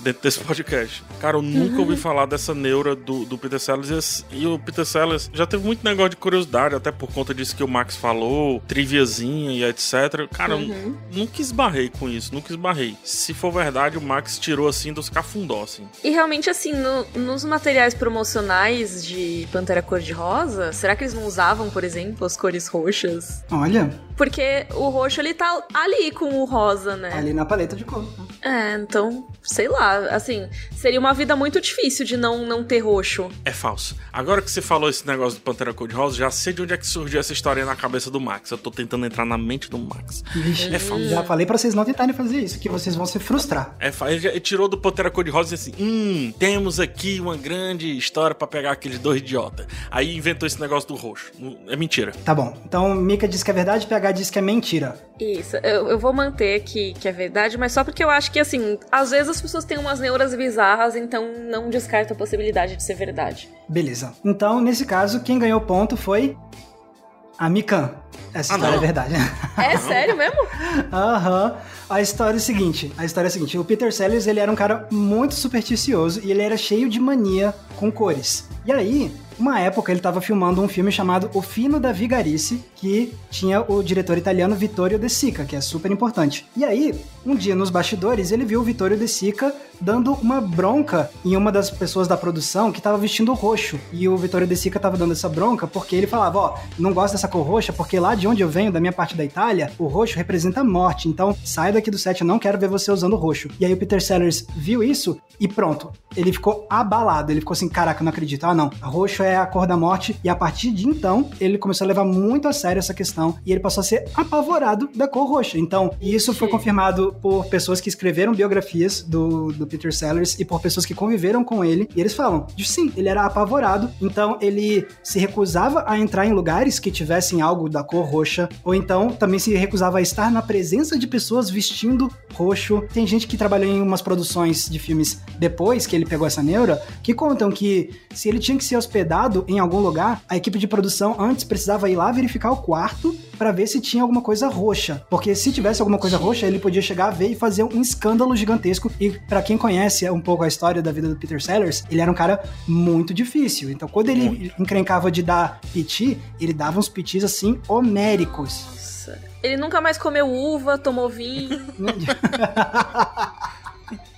C: Dentro desse podcast. Cara, eu nunca ouvi falar dessa neura do, do Peter Sellers. E, o Peter Sellers já teve muito negócio de curiosidade, até por conta disso que o Max falou, triviazinha e etc. Cara, uhum. nunca esbarrei com isso, nunca esbarrei. Se for verdade, o Max tirou assim dos cafundó, assim.
B: E realmente, assim, no, nos materiais promocionais de Pantera Cor-de-Rosa, será que eles não usavam, por exemplo, as cores roxas?
A: Olha.
B: Porque o roxo, ele tá ali com o rosa, né?
A: Ali na paleta de cor. Né?
B: É, então, sei lá, assim, seria uma vida muito difícil de não, não ter roxo.
C: É falso. Agora que você falou esse negócio do Pantera Cor-de-Rosa, já sei de onde é que surgiu essa história na cabeça do Max. Eu tô tentando entrar na mente do Max.
A: Vixe, é falso. Já falei pra vocês não tentarem fazer isso, que vocês vão se frustrar.
C: É falso. Ele, ele tirou do Pantera Cor-de-Rosa e disse assim: hum, temos aqui uma grande história para pegar aqueles dois idiotas. Aí inventou esse negócio do roxo. É mentira.
A: Tá bom. Então, Mika diz que é verdade, PH diz que é mentira.
B: Isso, eu, eu vou manter que, que é verdade, mas só porque eu acho que, assim, às vezes as pessoas têm umas neuras bizarras, então não descarta a possibilidade de ser verdade.
A: Beleza. Então, nesse caso, quem ganhou ponto foi a Mikan. Essa ah, história não. é verdade. (laughs)
B: É sério mesmo?
A: Aham. A história é a seguinte, a história é a seguinte, o Peter Sellers, ele era um cara muito supersticioso e ele era cheio de mania com cores. E aí, uma época ele estava filmando um filme chamado O Fino da Vigarice, que tinha o diretor italiano Vittorio De Sica, que é super importante. E aí, um dia nos bastidores, ele viu o Vittorio De Sica dando uma bronca em uma das pessoas da produção que estava vestindo roxo. E o Vittorio De Sica estava dando essa bronca porque ele falava, ó, oh, não gosto dessa cor roxa porque lá de onde eu venho, da minha parte da Itália, o roxo representa a morte. Então, sai daqui do set, eu não quero ver você usando roxo. E aí o Peter Sellers viu isso e pronto. Ele ficou abalado. Ele ficou assim, caraca, não acredito. Ah, não. Roxo é a cor da morte. E a partir de então, ele começou a levar muito a sério essa questão e ele passou a ser apavorado da cor roxa. Então, isso foi confirmado por pessoas que escreveram biografias do, do Peter Sellers e por pessoas que conviveram com ele. E eles falam de sim, ele era apavorado. Então, ele se recusava a entrar em lugares que tivessem algo da cor roxa. Ou então, também se recusava a estar na presença de pessoas vestindo roxo. Tem gente que trabalhou em umas produções de filmes depois que ele pegou essa neura que contam que se ele tinha que ser hospedado em algum lugar, a equipe de produção antes precisava ir lá verificar o quarto para ver se tinha alguma coisa roxa. Porque se tivesse alguma coisa roxa, ele podia chegar a ver e fazer um escândalo gigantesco. E para quem conhece um pouco a história da vida do Peter Sellers, ele era um cara muito difícil. Então, quando ele encrencava de dar piti, ele dava uns pitis assim homéricos.
B: Nossa. Ele nunca mais comeu uva, tomou vinho. (laughs)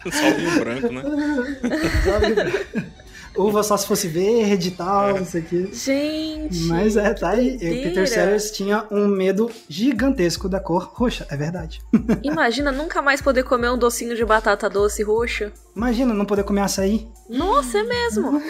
B: (laughs)
C: Só vinho branco, né? (laughs) Só vinho branco
A: uva só se fosse verde e tal,
B: é.
A: isso aqui.
B: Gente!
A: Mas é, tá aí. O Peter Sellers tinha um medo gigantesco da cor roxa, é verdade.
B: Imagina nunca mais poder comer um docinho de batata doce roxa.
A: Imagina não poder comer açaí.
B: Nossa, é mesmo.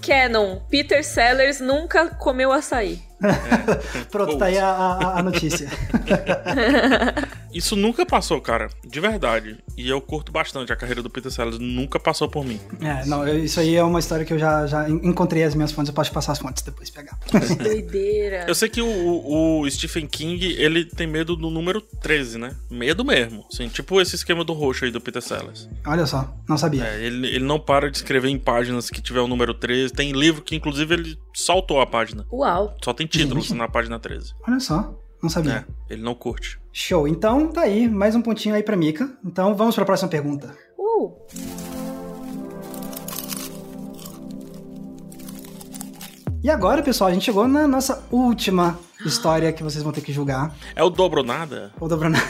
B: Canon, Peter Sellers nunca comeu açaí.
A: É. (laughs) Pronto, tá aí a, a, a notícia. (laughs)
C: Isso nunca passou, cara. De verdade. E eu curto bastante a carreira do Peter Sellers. Nunca passou por mim.
A: É, não, isso aí é uma história que eu já, já encontrei as minhas fontes. Eu posso passar as fontes depois pegar. (laughs)
B: Doideira.
C: Eu sei que o, o, Stephen King, ele tem medo do número 13, né? Medo mesmo. Assim, tipo esse esquema do roxo aí do Peter Sellers.
A: Olha só, não sabia.
C: É, ele, ele não para de escrever em páginas que tiver o número 13. Tem livro que, inclusive, ele saltou a página.
B: Uau.
C: Só tem títulos Gente. na página 13.
A: Olha só. Não sabia.
C: É, ele não curte.
A: Show. Então, tá aí, mais um pontinho aí pra Mika. Então, vamos pra próxima pergunta.
B: Uh!
A: E agora, pessoal, a gente chegou na nossa última história que vocês vão ter que julgar.
C: É o dobro nada?
A: O dobro nada.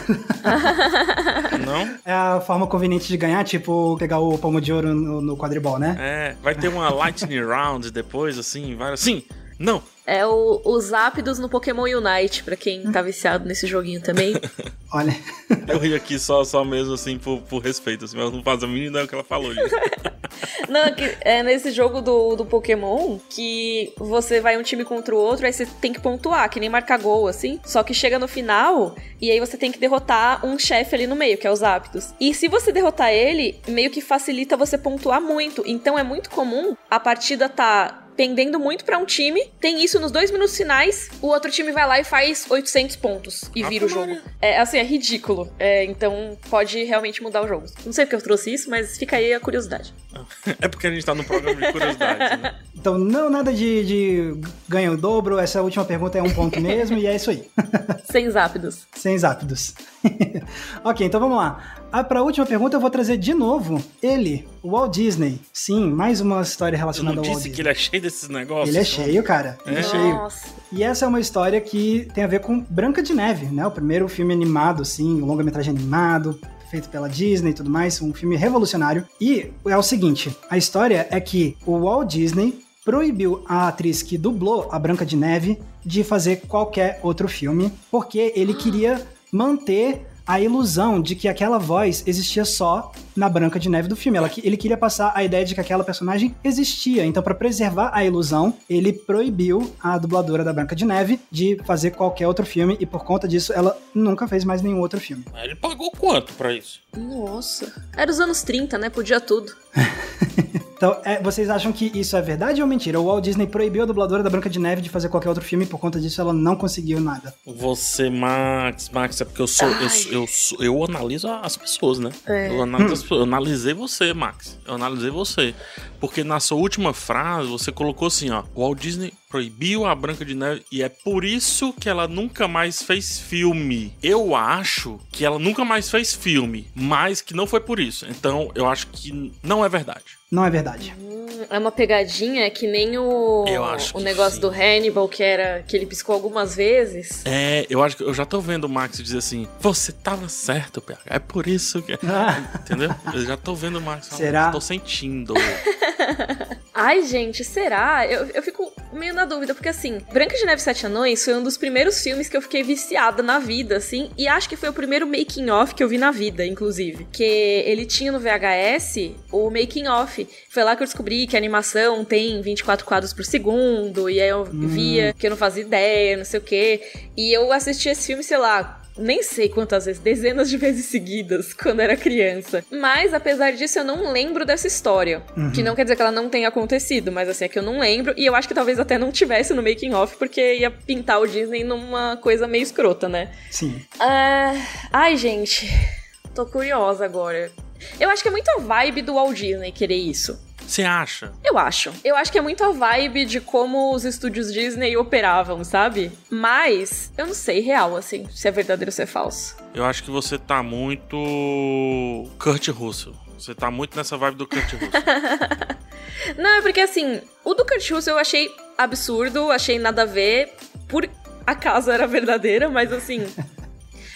A: (laughs)
C: Não?
A: É a forma conveniente de ganhar, tipo pegar o palmo de ouro no, no quadribol, né?
C: É, vai ter uma lightning round depois, assim, várias. Sim, não,
B: é o, os ápidos no Pokémon Unite, pra quem tá viciado nesse joguinho também. (laughs)
A: Olha. (laughs)
C: Eu ri aqui só, só mesmo, assim, por, por respeito, assim, mas não faz a mínima ideia que ela falou. (laughs)
B: não, é, que é nesse jogo do, do Pokémon que você vai um time contra o outro, aí você tem que pontuar, que nem marcar gol, assim. Só que chega no final e aí você tem que derrotar um chefe ali no meio, que é os ápidos. E se você derrotar ele, meio que facilita você pontuar muito. Então é muito comum a partida tá pendendo muito para um time. Tem isso nos dois minutos finais. O outro time vai lá e faz 800 pontos e ah, vira o jogo. É assim, é ridículo. É, então pode realmente mudar o jogo. Não sei porque eu trouxe isso, mas fica aí a curiosidade. (laughs)
C: É porque a gente tá no programa de curiosidades, né? (laughs)
A: Então, não nada de, de ganho o dobro. Essa última pergunta é um ponto mesmo e é isso aí. (laughs)
B: Sem zápidos.
A: Sem zápidos. ok, então vamos lá. Ah, para a última pergunta eu vou trazer de novo ele, o Walt Disney. Sim, mais uma história relacionada ao Walt Disney.
C: disse que ele é cheio desses negócios?
A: Ele é cheio, cara. Ele é, é cheio. E essa é uma história que tem a ver com Branca de Neve, né? O primeiro filme animado, assim, longa-metragem animado, feito pela Disney e tudo mais, um filme revolucionário. E é o seguinte, a história é que o Walt Disney proibiu a atriz que dublou a Branca de Neve de fazer qualquer outro filme, porque ele queria manter a ilusão de que aquela voz existia só na Branca de Neve do filme. Ela, ele queria passar a ideia de que aquela personagem existia. Então, para preservar a ilusão, ele proibiu a dubladora da Branca de Neve de fazer qualquer outro filme e por conta disso ela nunca fez mais nenhum outro filme.
C: Ele pagou quanto para isso?
B: Nossa. Era os anos 30, né? Podia tudo. (laughs)
A: Então, é, vocês acham que isso é verdade ou mentira? O Walt Disney proibiu a dubladora da Branca de Neve de fazer qualquer outro filme e por conta disso ela não conseguiu nada.
C: Você, Max, Max, é porque eu sou. Eu, eu, eu, eu, analiso as pessoas, né?
B: É.
C: Eu, analiso hum. eu analisei você, Max. Eu analisei você. Porque na sua última frase você colocou assim, ó. O Walt Disney proibiu a Branca de Neve e é por isso que ela nunca mais fez filme. Eu acho que ela nunca mais fez filme, mas que não foi por isso. Então eu acho que não é verdade.
A: Não é verdade.
B: Hum, é uma pegadinha que nem o, o negócio sim. do Hannibal, que era que ele piscou algumas vezes.
C: É, eu acho que eu já tô vendo o Max dizer assim: você tava certo, PH. É por isso que. (laughs) Entendeu? Eu já tô vendo o Max.
A: Será?
C: Tô sentindo. (laughs)
B: Ai, gente, será? Eu, eu fico meio na dúvida, porque assim, Branca de Neve e Sete Anões foi um dos primeiros filmes que eu fiquei viciada na vida, assim, e acho que foi o primeiro making off que eu vi na vida, inclusive. Que ele tinha no VHS o making off. Foi lá que eu descobri que a animação tem 24 quadros por segundo, e aí eu hum. via que eu não fazia ideia, não sei o quê. E eu assisti esse filme, sei lá, nem sei quantas vezes, dezenas de vezes seguidas, (laughs) quando era criança. Mas, apesar disso, eu não lembro dessa história. Uhum. Que não quer dizer que ela não tenha acontecido, mas assim, é que eu não lembro. E eu acho que talvez até não tivesse no making off, porque ia pintar o Disney numa coisa meio escrota, né?
A: Sim.
B: Uh... Ai, gente. Tô curiosa agora. Eu acho que é muito a vibe do Walt Disney querer isso.
C: Você acha?
B: Eu acho. Eu acho que é muito a vibe de como os estúdios Disney operavam, sabe? Mas eu não sei real, assim, se é verdadeiro ou se é falso.
C: Eu acho que você tá muito. Kurt Russell. Você tá muito nessa vibe do Kurt Russell. (laughs)
B: não, é porque assim, o do Kurt Russell eu achei absurdo, achei nada a ver. Por acaso era verdadeira, mas assim.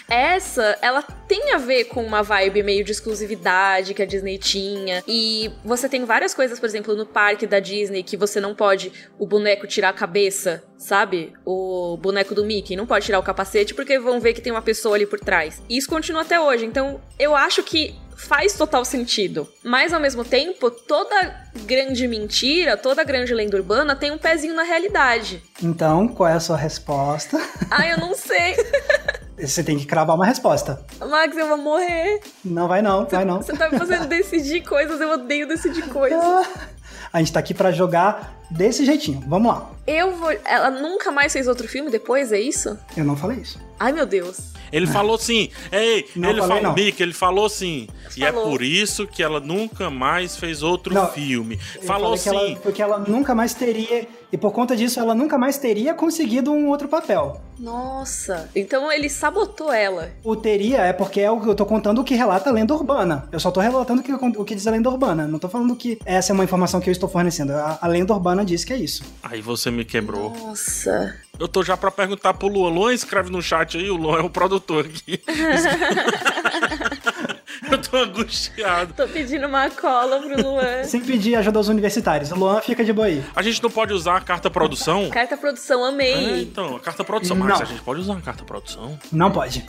B: Essa, ela tem a ver com uma vibe meio de exclusividade que a Disney tinha. E você tem várias coisas, por exemplo, no parque da Disney que você não pode o boneco tirar a cabeça, sabe? O boneco do Mickey não pode tirar o capacete porque vão ver que tem uma pessoa ali por trás. E isso continua até hoje. Então, eu acho que faz total sentido. Mas ao mesmo tempo, toda grande mentira, toda grande lenda urbana tem um pezinho na realidade.
A: Então, qual é a sua resposta? (laughs)
B: Ah, eu não sei. (laughs)
A: Você tem que cravar uma resposta.
B: Max, eu vou morrer.
A: Não vai não, vai não.
B: Você tá me fazendo decidir coisas, eu odeio decidir coisas. (laughs)
A: A gente tá aqui para jogar desse jeitinho. Vamos lá.
B: Eu vou. Ela nunca mais fez outro filme depois, é isso?
A: Eu não falei isso.
B: Ai, meu Deus.
C: Ele falou assim, ei, não ele falou, Mick, ele falou assim, e é por isso que ela nunca mais fez outro não, filme. Falou assim.
A: Ela, porque ela nunca mais teria, e por conta disso ela nunca mais teria conseguido um outro papel.
B: Nossa, então ele sabotou ela.
A: O teria é porque é o que eu tô contando o que relata a lenda urbana. Eu só tô relatando o que, o que diz a lenda urbana. Não tô falando que essa é uma informação que eu estou fornecendo. A, a lenda urbana diz que é isso.
C: Aí você me quebrou.
B: Nossa.
C: Eu tô já pra perguntar pro Luan. Luan, escreve no chat aí, o Luan é o produtor aqui. (laughs) Eu tô angustiado.
B: Tô pedindo uma cola pro Luan.
A: Sem pedir ajuda aos universitários. O Luan fica de boa aí.
C: A gente não pode usar a carta produção?
B: Carta produção, amei.
C: É, então, a carta produção. Mas a gente pode usar a carta produção?
A: Não pode.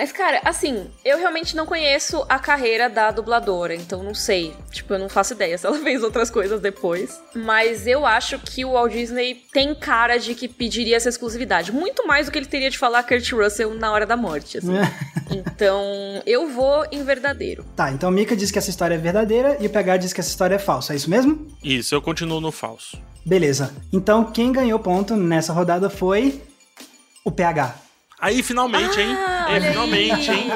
B: Mas, cara, assim, eu realmente não conheço a carreira da dubladora, então não sei. Tipo, eu não faço ideia se ela (laughs) fez outras coisas depois. Mas eu acho que o Walt Disney tem cara de que pediria essa exclusividade. Muito mais do que ele teria de falar Kurt Russell na hora da morte, assim. (laughs) então, eu vou em verdadeiro.
A: Tá, então Mika diz que essa história é verdadeira e o PH diz que essa história é falsa, é isso mesmo?
C: Isso, eu continuo no falso.
A: Beleza. Então, quem ganhou ponto nessa rodada foi o PH.
C: Aí, finalmente, hein?
B: Ah, é,
C: finalmente, hein?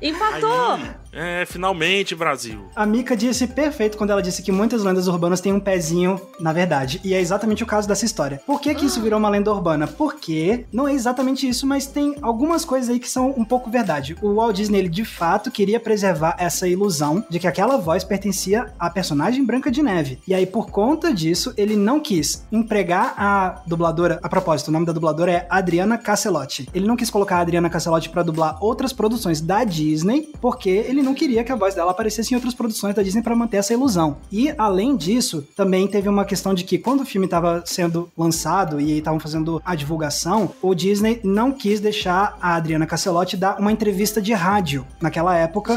B: Empatou!
C: Aí, é, finalmente, Brasil.
A: A Mika disse perfeito quando ela disse que muitas lendas urbanas têm um pezinho na verdade. E é exatamente o caso dessa história. Por que, que isso virou uma lenda urbana? Porque não é exatamente isso, mas tem algumas coisas aí que são um pouco verdade. O Walt Disney, ele de fato queria preservar essa ilusão de que aquela voz pertencia à personagem Branca de Neve. E aí, por conta disso, ele não quis empregar a dubladora. A propósito, o nome da dubladora é Adriana Casselotti. Ele não quis colocar a Adriana Casselotti para dublar outras produções da Disney, porque ele Não queria que a voz dela aparecesse em outras produções da Disney para manter essa ilusão. E além disso, também teve uma questão de que quando o filme estava sendo lançado e estavam fazendo a divulgação, o Disney não quis deixar a Adriana Casselotti dar uma entrevista de rádio naquela época,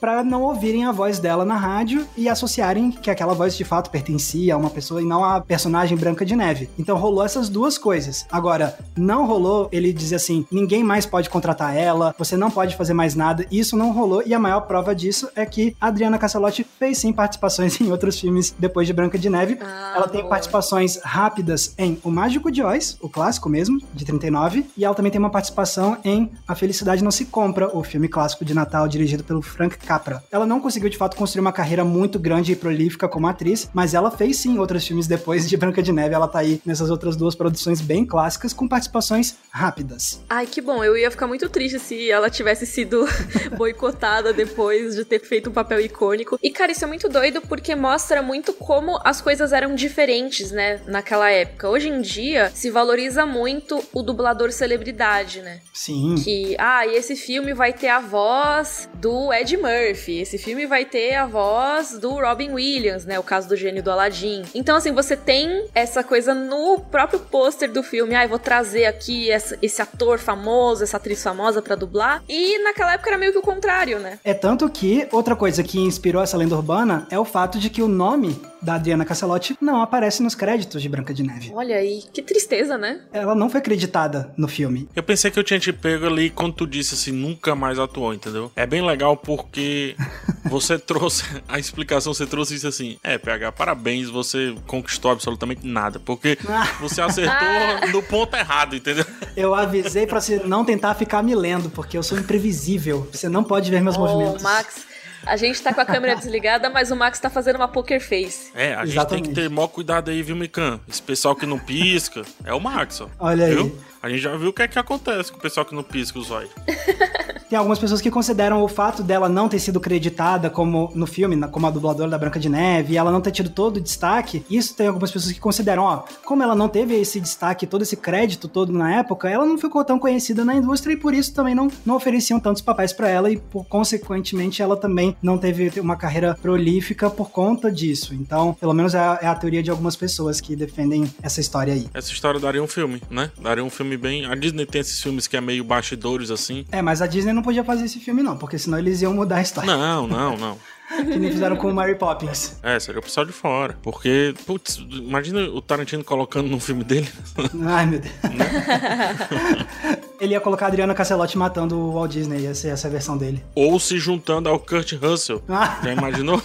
A: para não ouvirem a voz dela na rádio e associarem que aquela voz de fato pertencia a uma pessoa e não a personagem Branca de Neve. Então rolou essas duas coisas. Agora, não rolou ele dizer assim: ninguém mais pode contratar ela, você não pode fazer mais nada. Isso não rolou e a maior prova disso é que a Adriana Casalotti fez sim participações (laughs) em outros filmes depois de Branca de Neve. Ah, ela tem participações rápidas em O Mágico de Oz, o clássico mesmo, de 39, e ela também tem uma participação em A Felicidade Não Se Compra, o filme clássico de Natal dirigido pelo Frank Capra. Ela não conseguiu de fato construir uma carreira muito grande e prolífica como atriz, mas ela fez sim outros filmes depois de Branca de Neve. Ela tá aí nessas outras duas produções bem clássicas com participações rápidas.
B: Ai, que bom. Eu ia ficar muito triste se ela tivesse sido (laughs) boicotada depois de ter feito um papel icônico. E, cara, isso é muito doido porque mostra muito como as coisas eram diferentes, né, naquela época. Hoje em dia, se valoriza muito o dublador celebridade, né?
A: Sim.
B: Que, ah, e esse filme vai ter a voz do Ed Murphy, esse filme vai ter a voz do Robin Williams, né? O caso do gênio do Aladdin. Então, assim, você tem essa coisa no próprio pôster do filme. Ah, eu vou trazer aqui essa, esse ator famoso, essa atriz famosa para dublar. E naquela época era meio que o contrário, né?
A: É tanto que outra coisa que inspirou essa lenda urbana é o fato de que o nome da Adriana Casselotti não aparece nos créditos de Branca de Neve.
B: Olha aí, que tristeza, né?
A: Ela não foi acreditada no filme.
C: Eu pensei que eu tinha te pego ali quando tu disse assim, nunca mais atuou, entendeu? É bem legal porque (laughs) você trouxe a explicação, você trouxe isso assim, é, PH, parabéns, você conquistou absolutamente nada, porque (laughs) você acertou no ponto errado, entendeu?
A: Eu avisei para você não tentar ficar me lendo, porque eu sou imprevisível. Você não pode ver meus oh, movimentos.
B: Max, a gente tá com a câmera desligada, mas o Max tá fazendo uma poker face.
C: É, a Exatamente. gente tem que ter maior cuidado aí, viu, Mikan? Esse pessoal que não pisca é o Max, ó.
A: Olha
C: viu?
A: aí.
C: A gente já viu o que é que acontece com o pessoal que não pisca os olhos. (laughs)
A: Tem algumas pessoas que consideram o fato dela não ter sido creditada como no filme, como a dubladora da Branca de Neve, e ela não ter tido todo o destaque. Isso tem algumas pessoas que consideram, ó, como ela não teve esse destaque, todo esse crédito todo na época, ela não ficou tão conhecida na indústria e por isso também não, não ofereciam tantos papéis para ela e por, consequentemente ela também não teve uma carreira prolífica por conta disso. Então, pelo menos é a, é a teoria de algumas pessoas que defendem essa história aí.
C: Essa história daria um filme, né? Daria um filme bem. A Disney tem esses filmes que é meio bastidores assim.
A: É, mas a Disney não podia fazer esse filme, não, porque senão eles iam mudar a história.
C: Não, não, (laughs) não.
A: que nem fizeram com o Mary Poppins.
C: É, seria o pessoal de fora. Porque, putz, imagina o Tarantino colocando no filme dele. (laughs)
A: Ai, meu Deus. Né? (laughs) Ele ia colocar a Adriana Casselotti matando o Walt Disney, ia ser essa a versão dele.
C: Ou se juntando ao Kurt Russell. Ah. Já imaginou?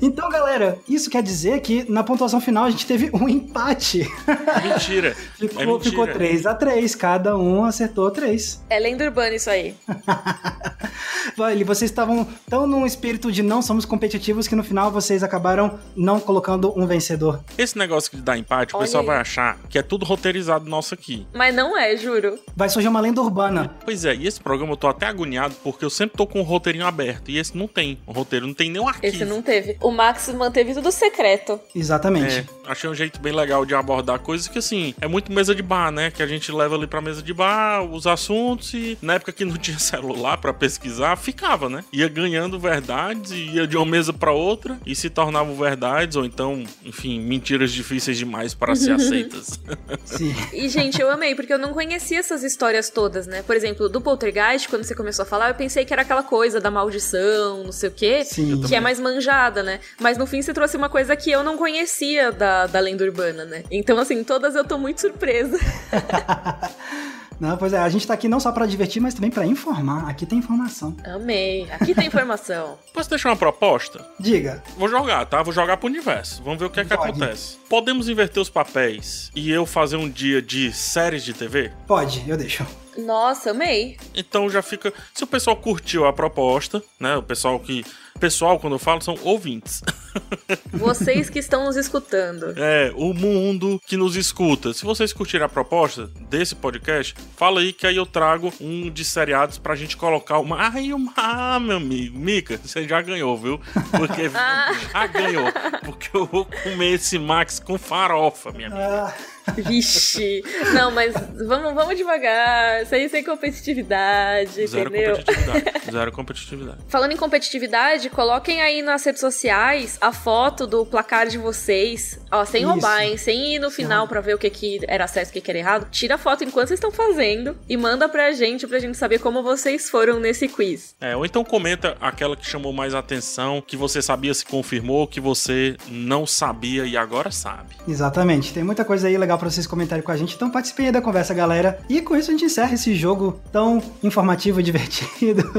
A: Então, galera, isso quer dizer que na pontuação final a gente teve um empate. (laughs)
C: Mentira.
A: ficou, é mentira. ficou 3 a 3 cada um acertou 3.
B: É lenda urbana isso aí. (laughs)
A: Olha, vocês estavam tão num espírito de não somos competitivos que no final vocês acabaram não colocando um vencedor.
C: Esse negócio de dar empate, Olha o pessoal aí. vai achar que é tudo roteirizado nosso aqui.
B: Mas não é, juro.
A: Vai surgir uma lenda urbana.
C: Pois é, e esse programa eu tô até agoniado porque eu sempre tô com o roteirinho aberto e esse não tem. O roteiro não tem nem um arquivo.
B: Esse não teve. O Max manteve tudo secreto.
A: Exatamente.
C: É, achei um jeito bem legal de abordar coisas que, assim, é muito mesa de bar, né? Que a gente leva ali pra mesa de bar os assuntos e na época que não (laughs) tinha celular para pesquisar, ficava, né? Ia ganhando verdades e ia de uma mesa para outra e se tornavam verdades ou então, enfim, mentiras difíceis demais para ser (laughs) aceitas.
B: Sim. E, gente, eu amei, porque eu não conhecia essas histórias todas, né? Por exemplo, do Poltergeist, quando você começou a falar, eu pensei que era aquela coisa da maldição, não sei o quê, Sim. que é mais manjada, né? Mas no fim você trouxe uma coisa que eu não conhecia da, da lenda urbana, né? Então, assim, todas eu tô muito surpresa. (laughs)
A: Não, pois é, a gente tá aqui não só para divertir, mas também para informar. Aqui tem informação.
B: Amei. Aqui tem informação. (laughs)
C: Posso deixar uma proposta?
A: Diga.
C: Vou jogar, tá? Vou jogar pro universo. Vamos ver o que é que acontece. Podemos inverter os papéis e eu fazer um dia de séries de TV?
A: Pode, eu deixo.
B: Nossa, amei.
C: Então já fica. Se o pessoal curtiu a proposta, né? O pessoal que Pessoal, quando eu falo, são ouvintes. (laughs)
B: Vocês que estão nos escutando.
C: É, o mundo que nos escuta. Se vocês curtirem a proposta desse podcast, fala aí que aí eu trago um de seriados pra gente colocar uma. Ai, uma. Ah, meu amigo. Mica, você já ganhou, viu? Porque
B: Ah. (laughs)
C: já ganhou. Porque eu vou comer esse Max com farofa, minha amiga.
A: Ah,
B: Vixe. Não, mas vamos, vamos devagar. Sem, sem competitividade,
C: Zero
B: entendeu?
C: competitividade. Zero (laughs) competitividade.
B: Falando em competitividade, coloquem aí nas redes sociais a foto do placar de vocês. Ó, sem
A: Isso.
B: roubar, hein? Sem ir no final pra ver o que, que era certo e o que, que era errado. Tira a foto enquanto vocês estão fazendo e manda pra gente, pra gente saber como vocês foram nesse quiz.
C: É, ou então comenta aquela que chamou mais atenção, que você sabia se confirmou, que você não sabia e agora sabe.
A: Exatamente. Tem muita coisa aí legal pra vocês comentarem com a gente. Então participem aí da conversa, galera. E com isso a gente encerra esse jogo tão informativo e (laughs) divertido.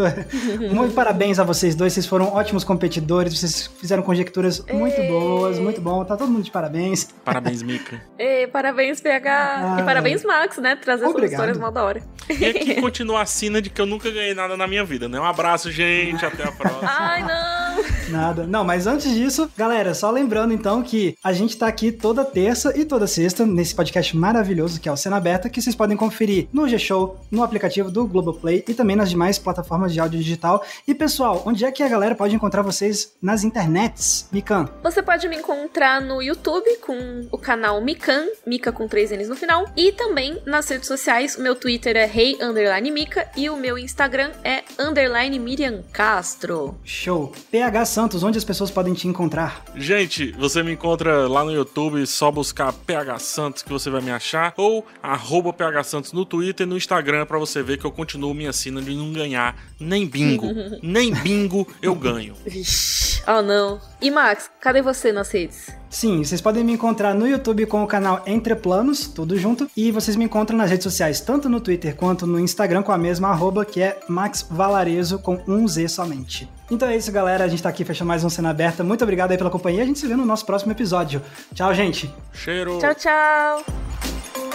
A: muito parabéns a vocês dois. Vocês foram ótimos competidores. Vocês fizeram conjecturas muito
B: Ei.
A: boas. Muito bom. Tá todo mundo de parabéns.
C: Parabéns, Mika. (laughs)
B: Ei, parabéns, PH.
A: Ah,
B: e parabéns, Max, né? Trazer essas histórias mal da hora.
C: E aqui (laughs) continua a sina de que eu nunca ganhei nada na minha vida, né? Um abraço, gente. Até a próxima.
B: Ai, não!
A: Nada. Não, mas antes disso, galera, só lembrando então que a gente tá aqui toda terça e toda sexta nesse podcast maravilhoso que é o Cena Aberta, que vocês podem conferir no G-Show, no aplicativo do Globoplay e também nas demais plataformas de áudio digital. E pessoal, onde é que a galera pode encontrar vocês nas internets? Mikan.
B: Você pode me encontrar no YouTube com o canal Mikan, Mika com três N's no final, e também nas redes sociais. O meu Twitter é rei underline Mika e o meu Instagram é underline Miriam Castro.
A: Show. PH Santos, onde as pessoas podem te encontrar?
C: Gente, você me encontra lá no YouTube, só buscar PH Santos que você vai me achar, ou arroba PH Santos no Twitter e no Instagram pra você ver que eu continuo minha sina de não ganhar nem bingo. (laughs) nem bingo eu ganho.
B: Vixe, oh não. E Max, cadê você nas redes?
A: Sim, vocês podem me encontrar no YouTube com o canal Entre Planos, tudo junto, e vocês me encontram nas redes sociais, tanto no Twitter quanto no Instagram, com a mesma arroba, que é Max Valarezo, com um Z somente. Então é isso, galera, a gente tá aqui fechando mais um Cena Aberta. Muito obrigado aí pela companhia, a gente se vê no nosso próximo episódio. Tchau, gente!
C: Cheiro!
B: Tchau, tchau!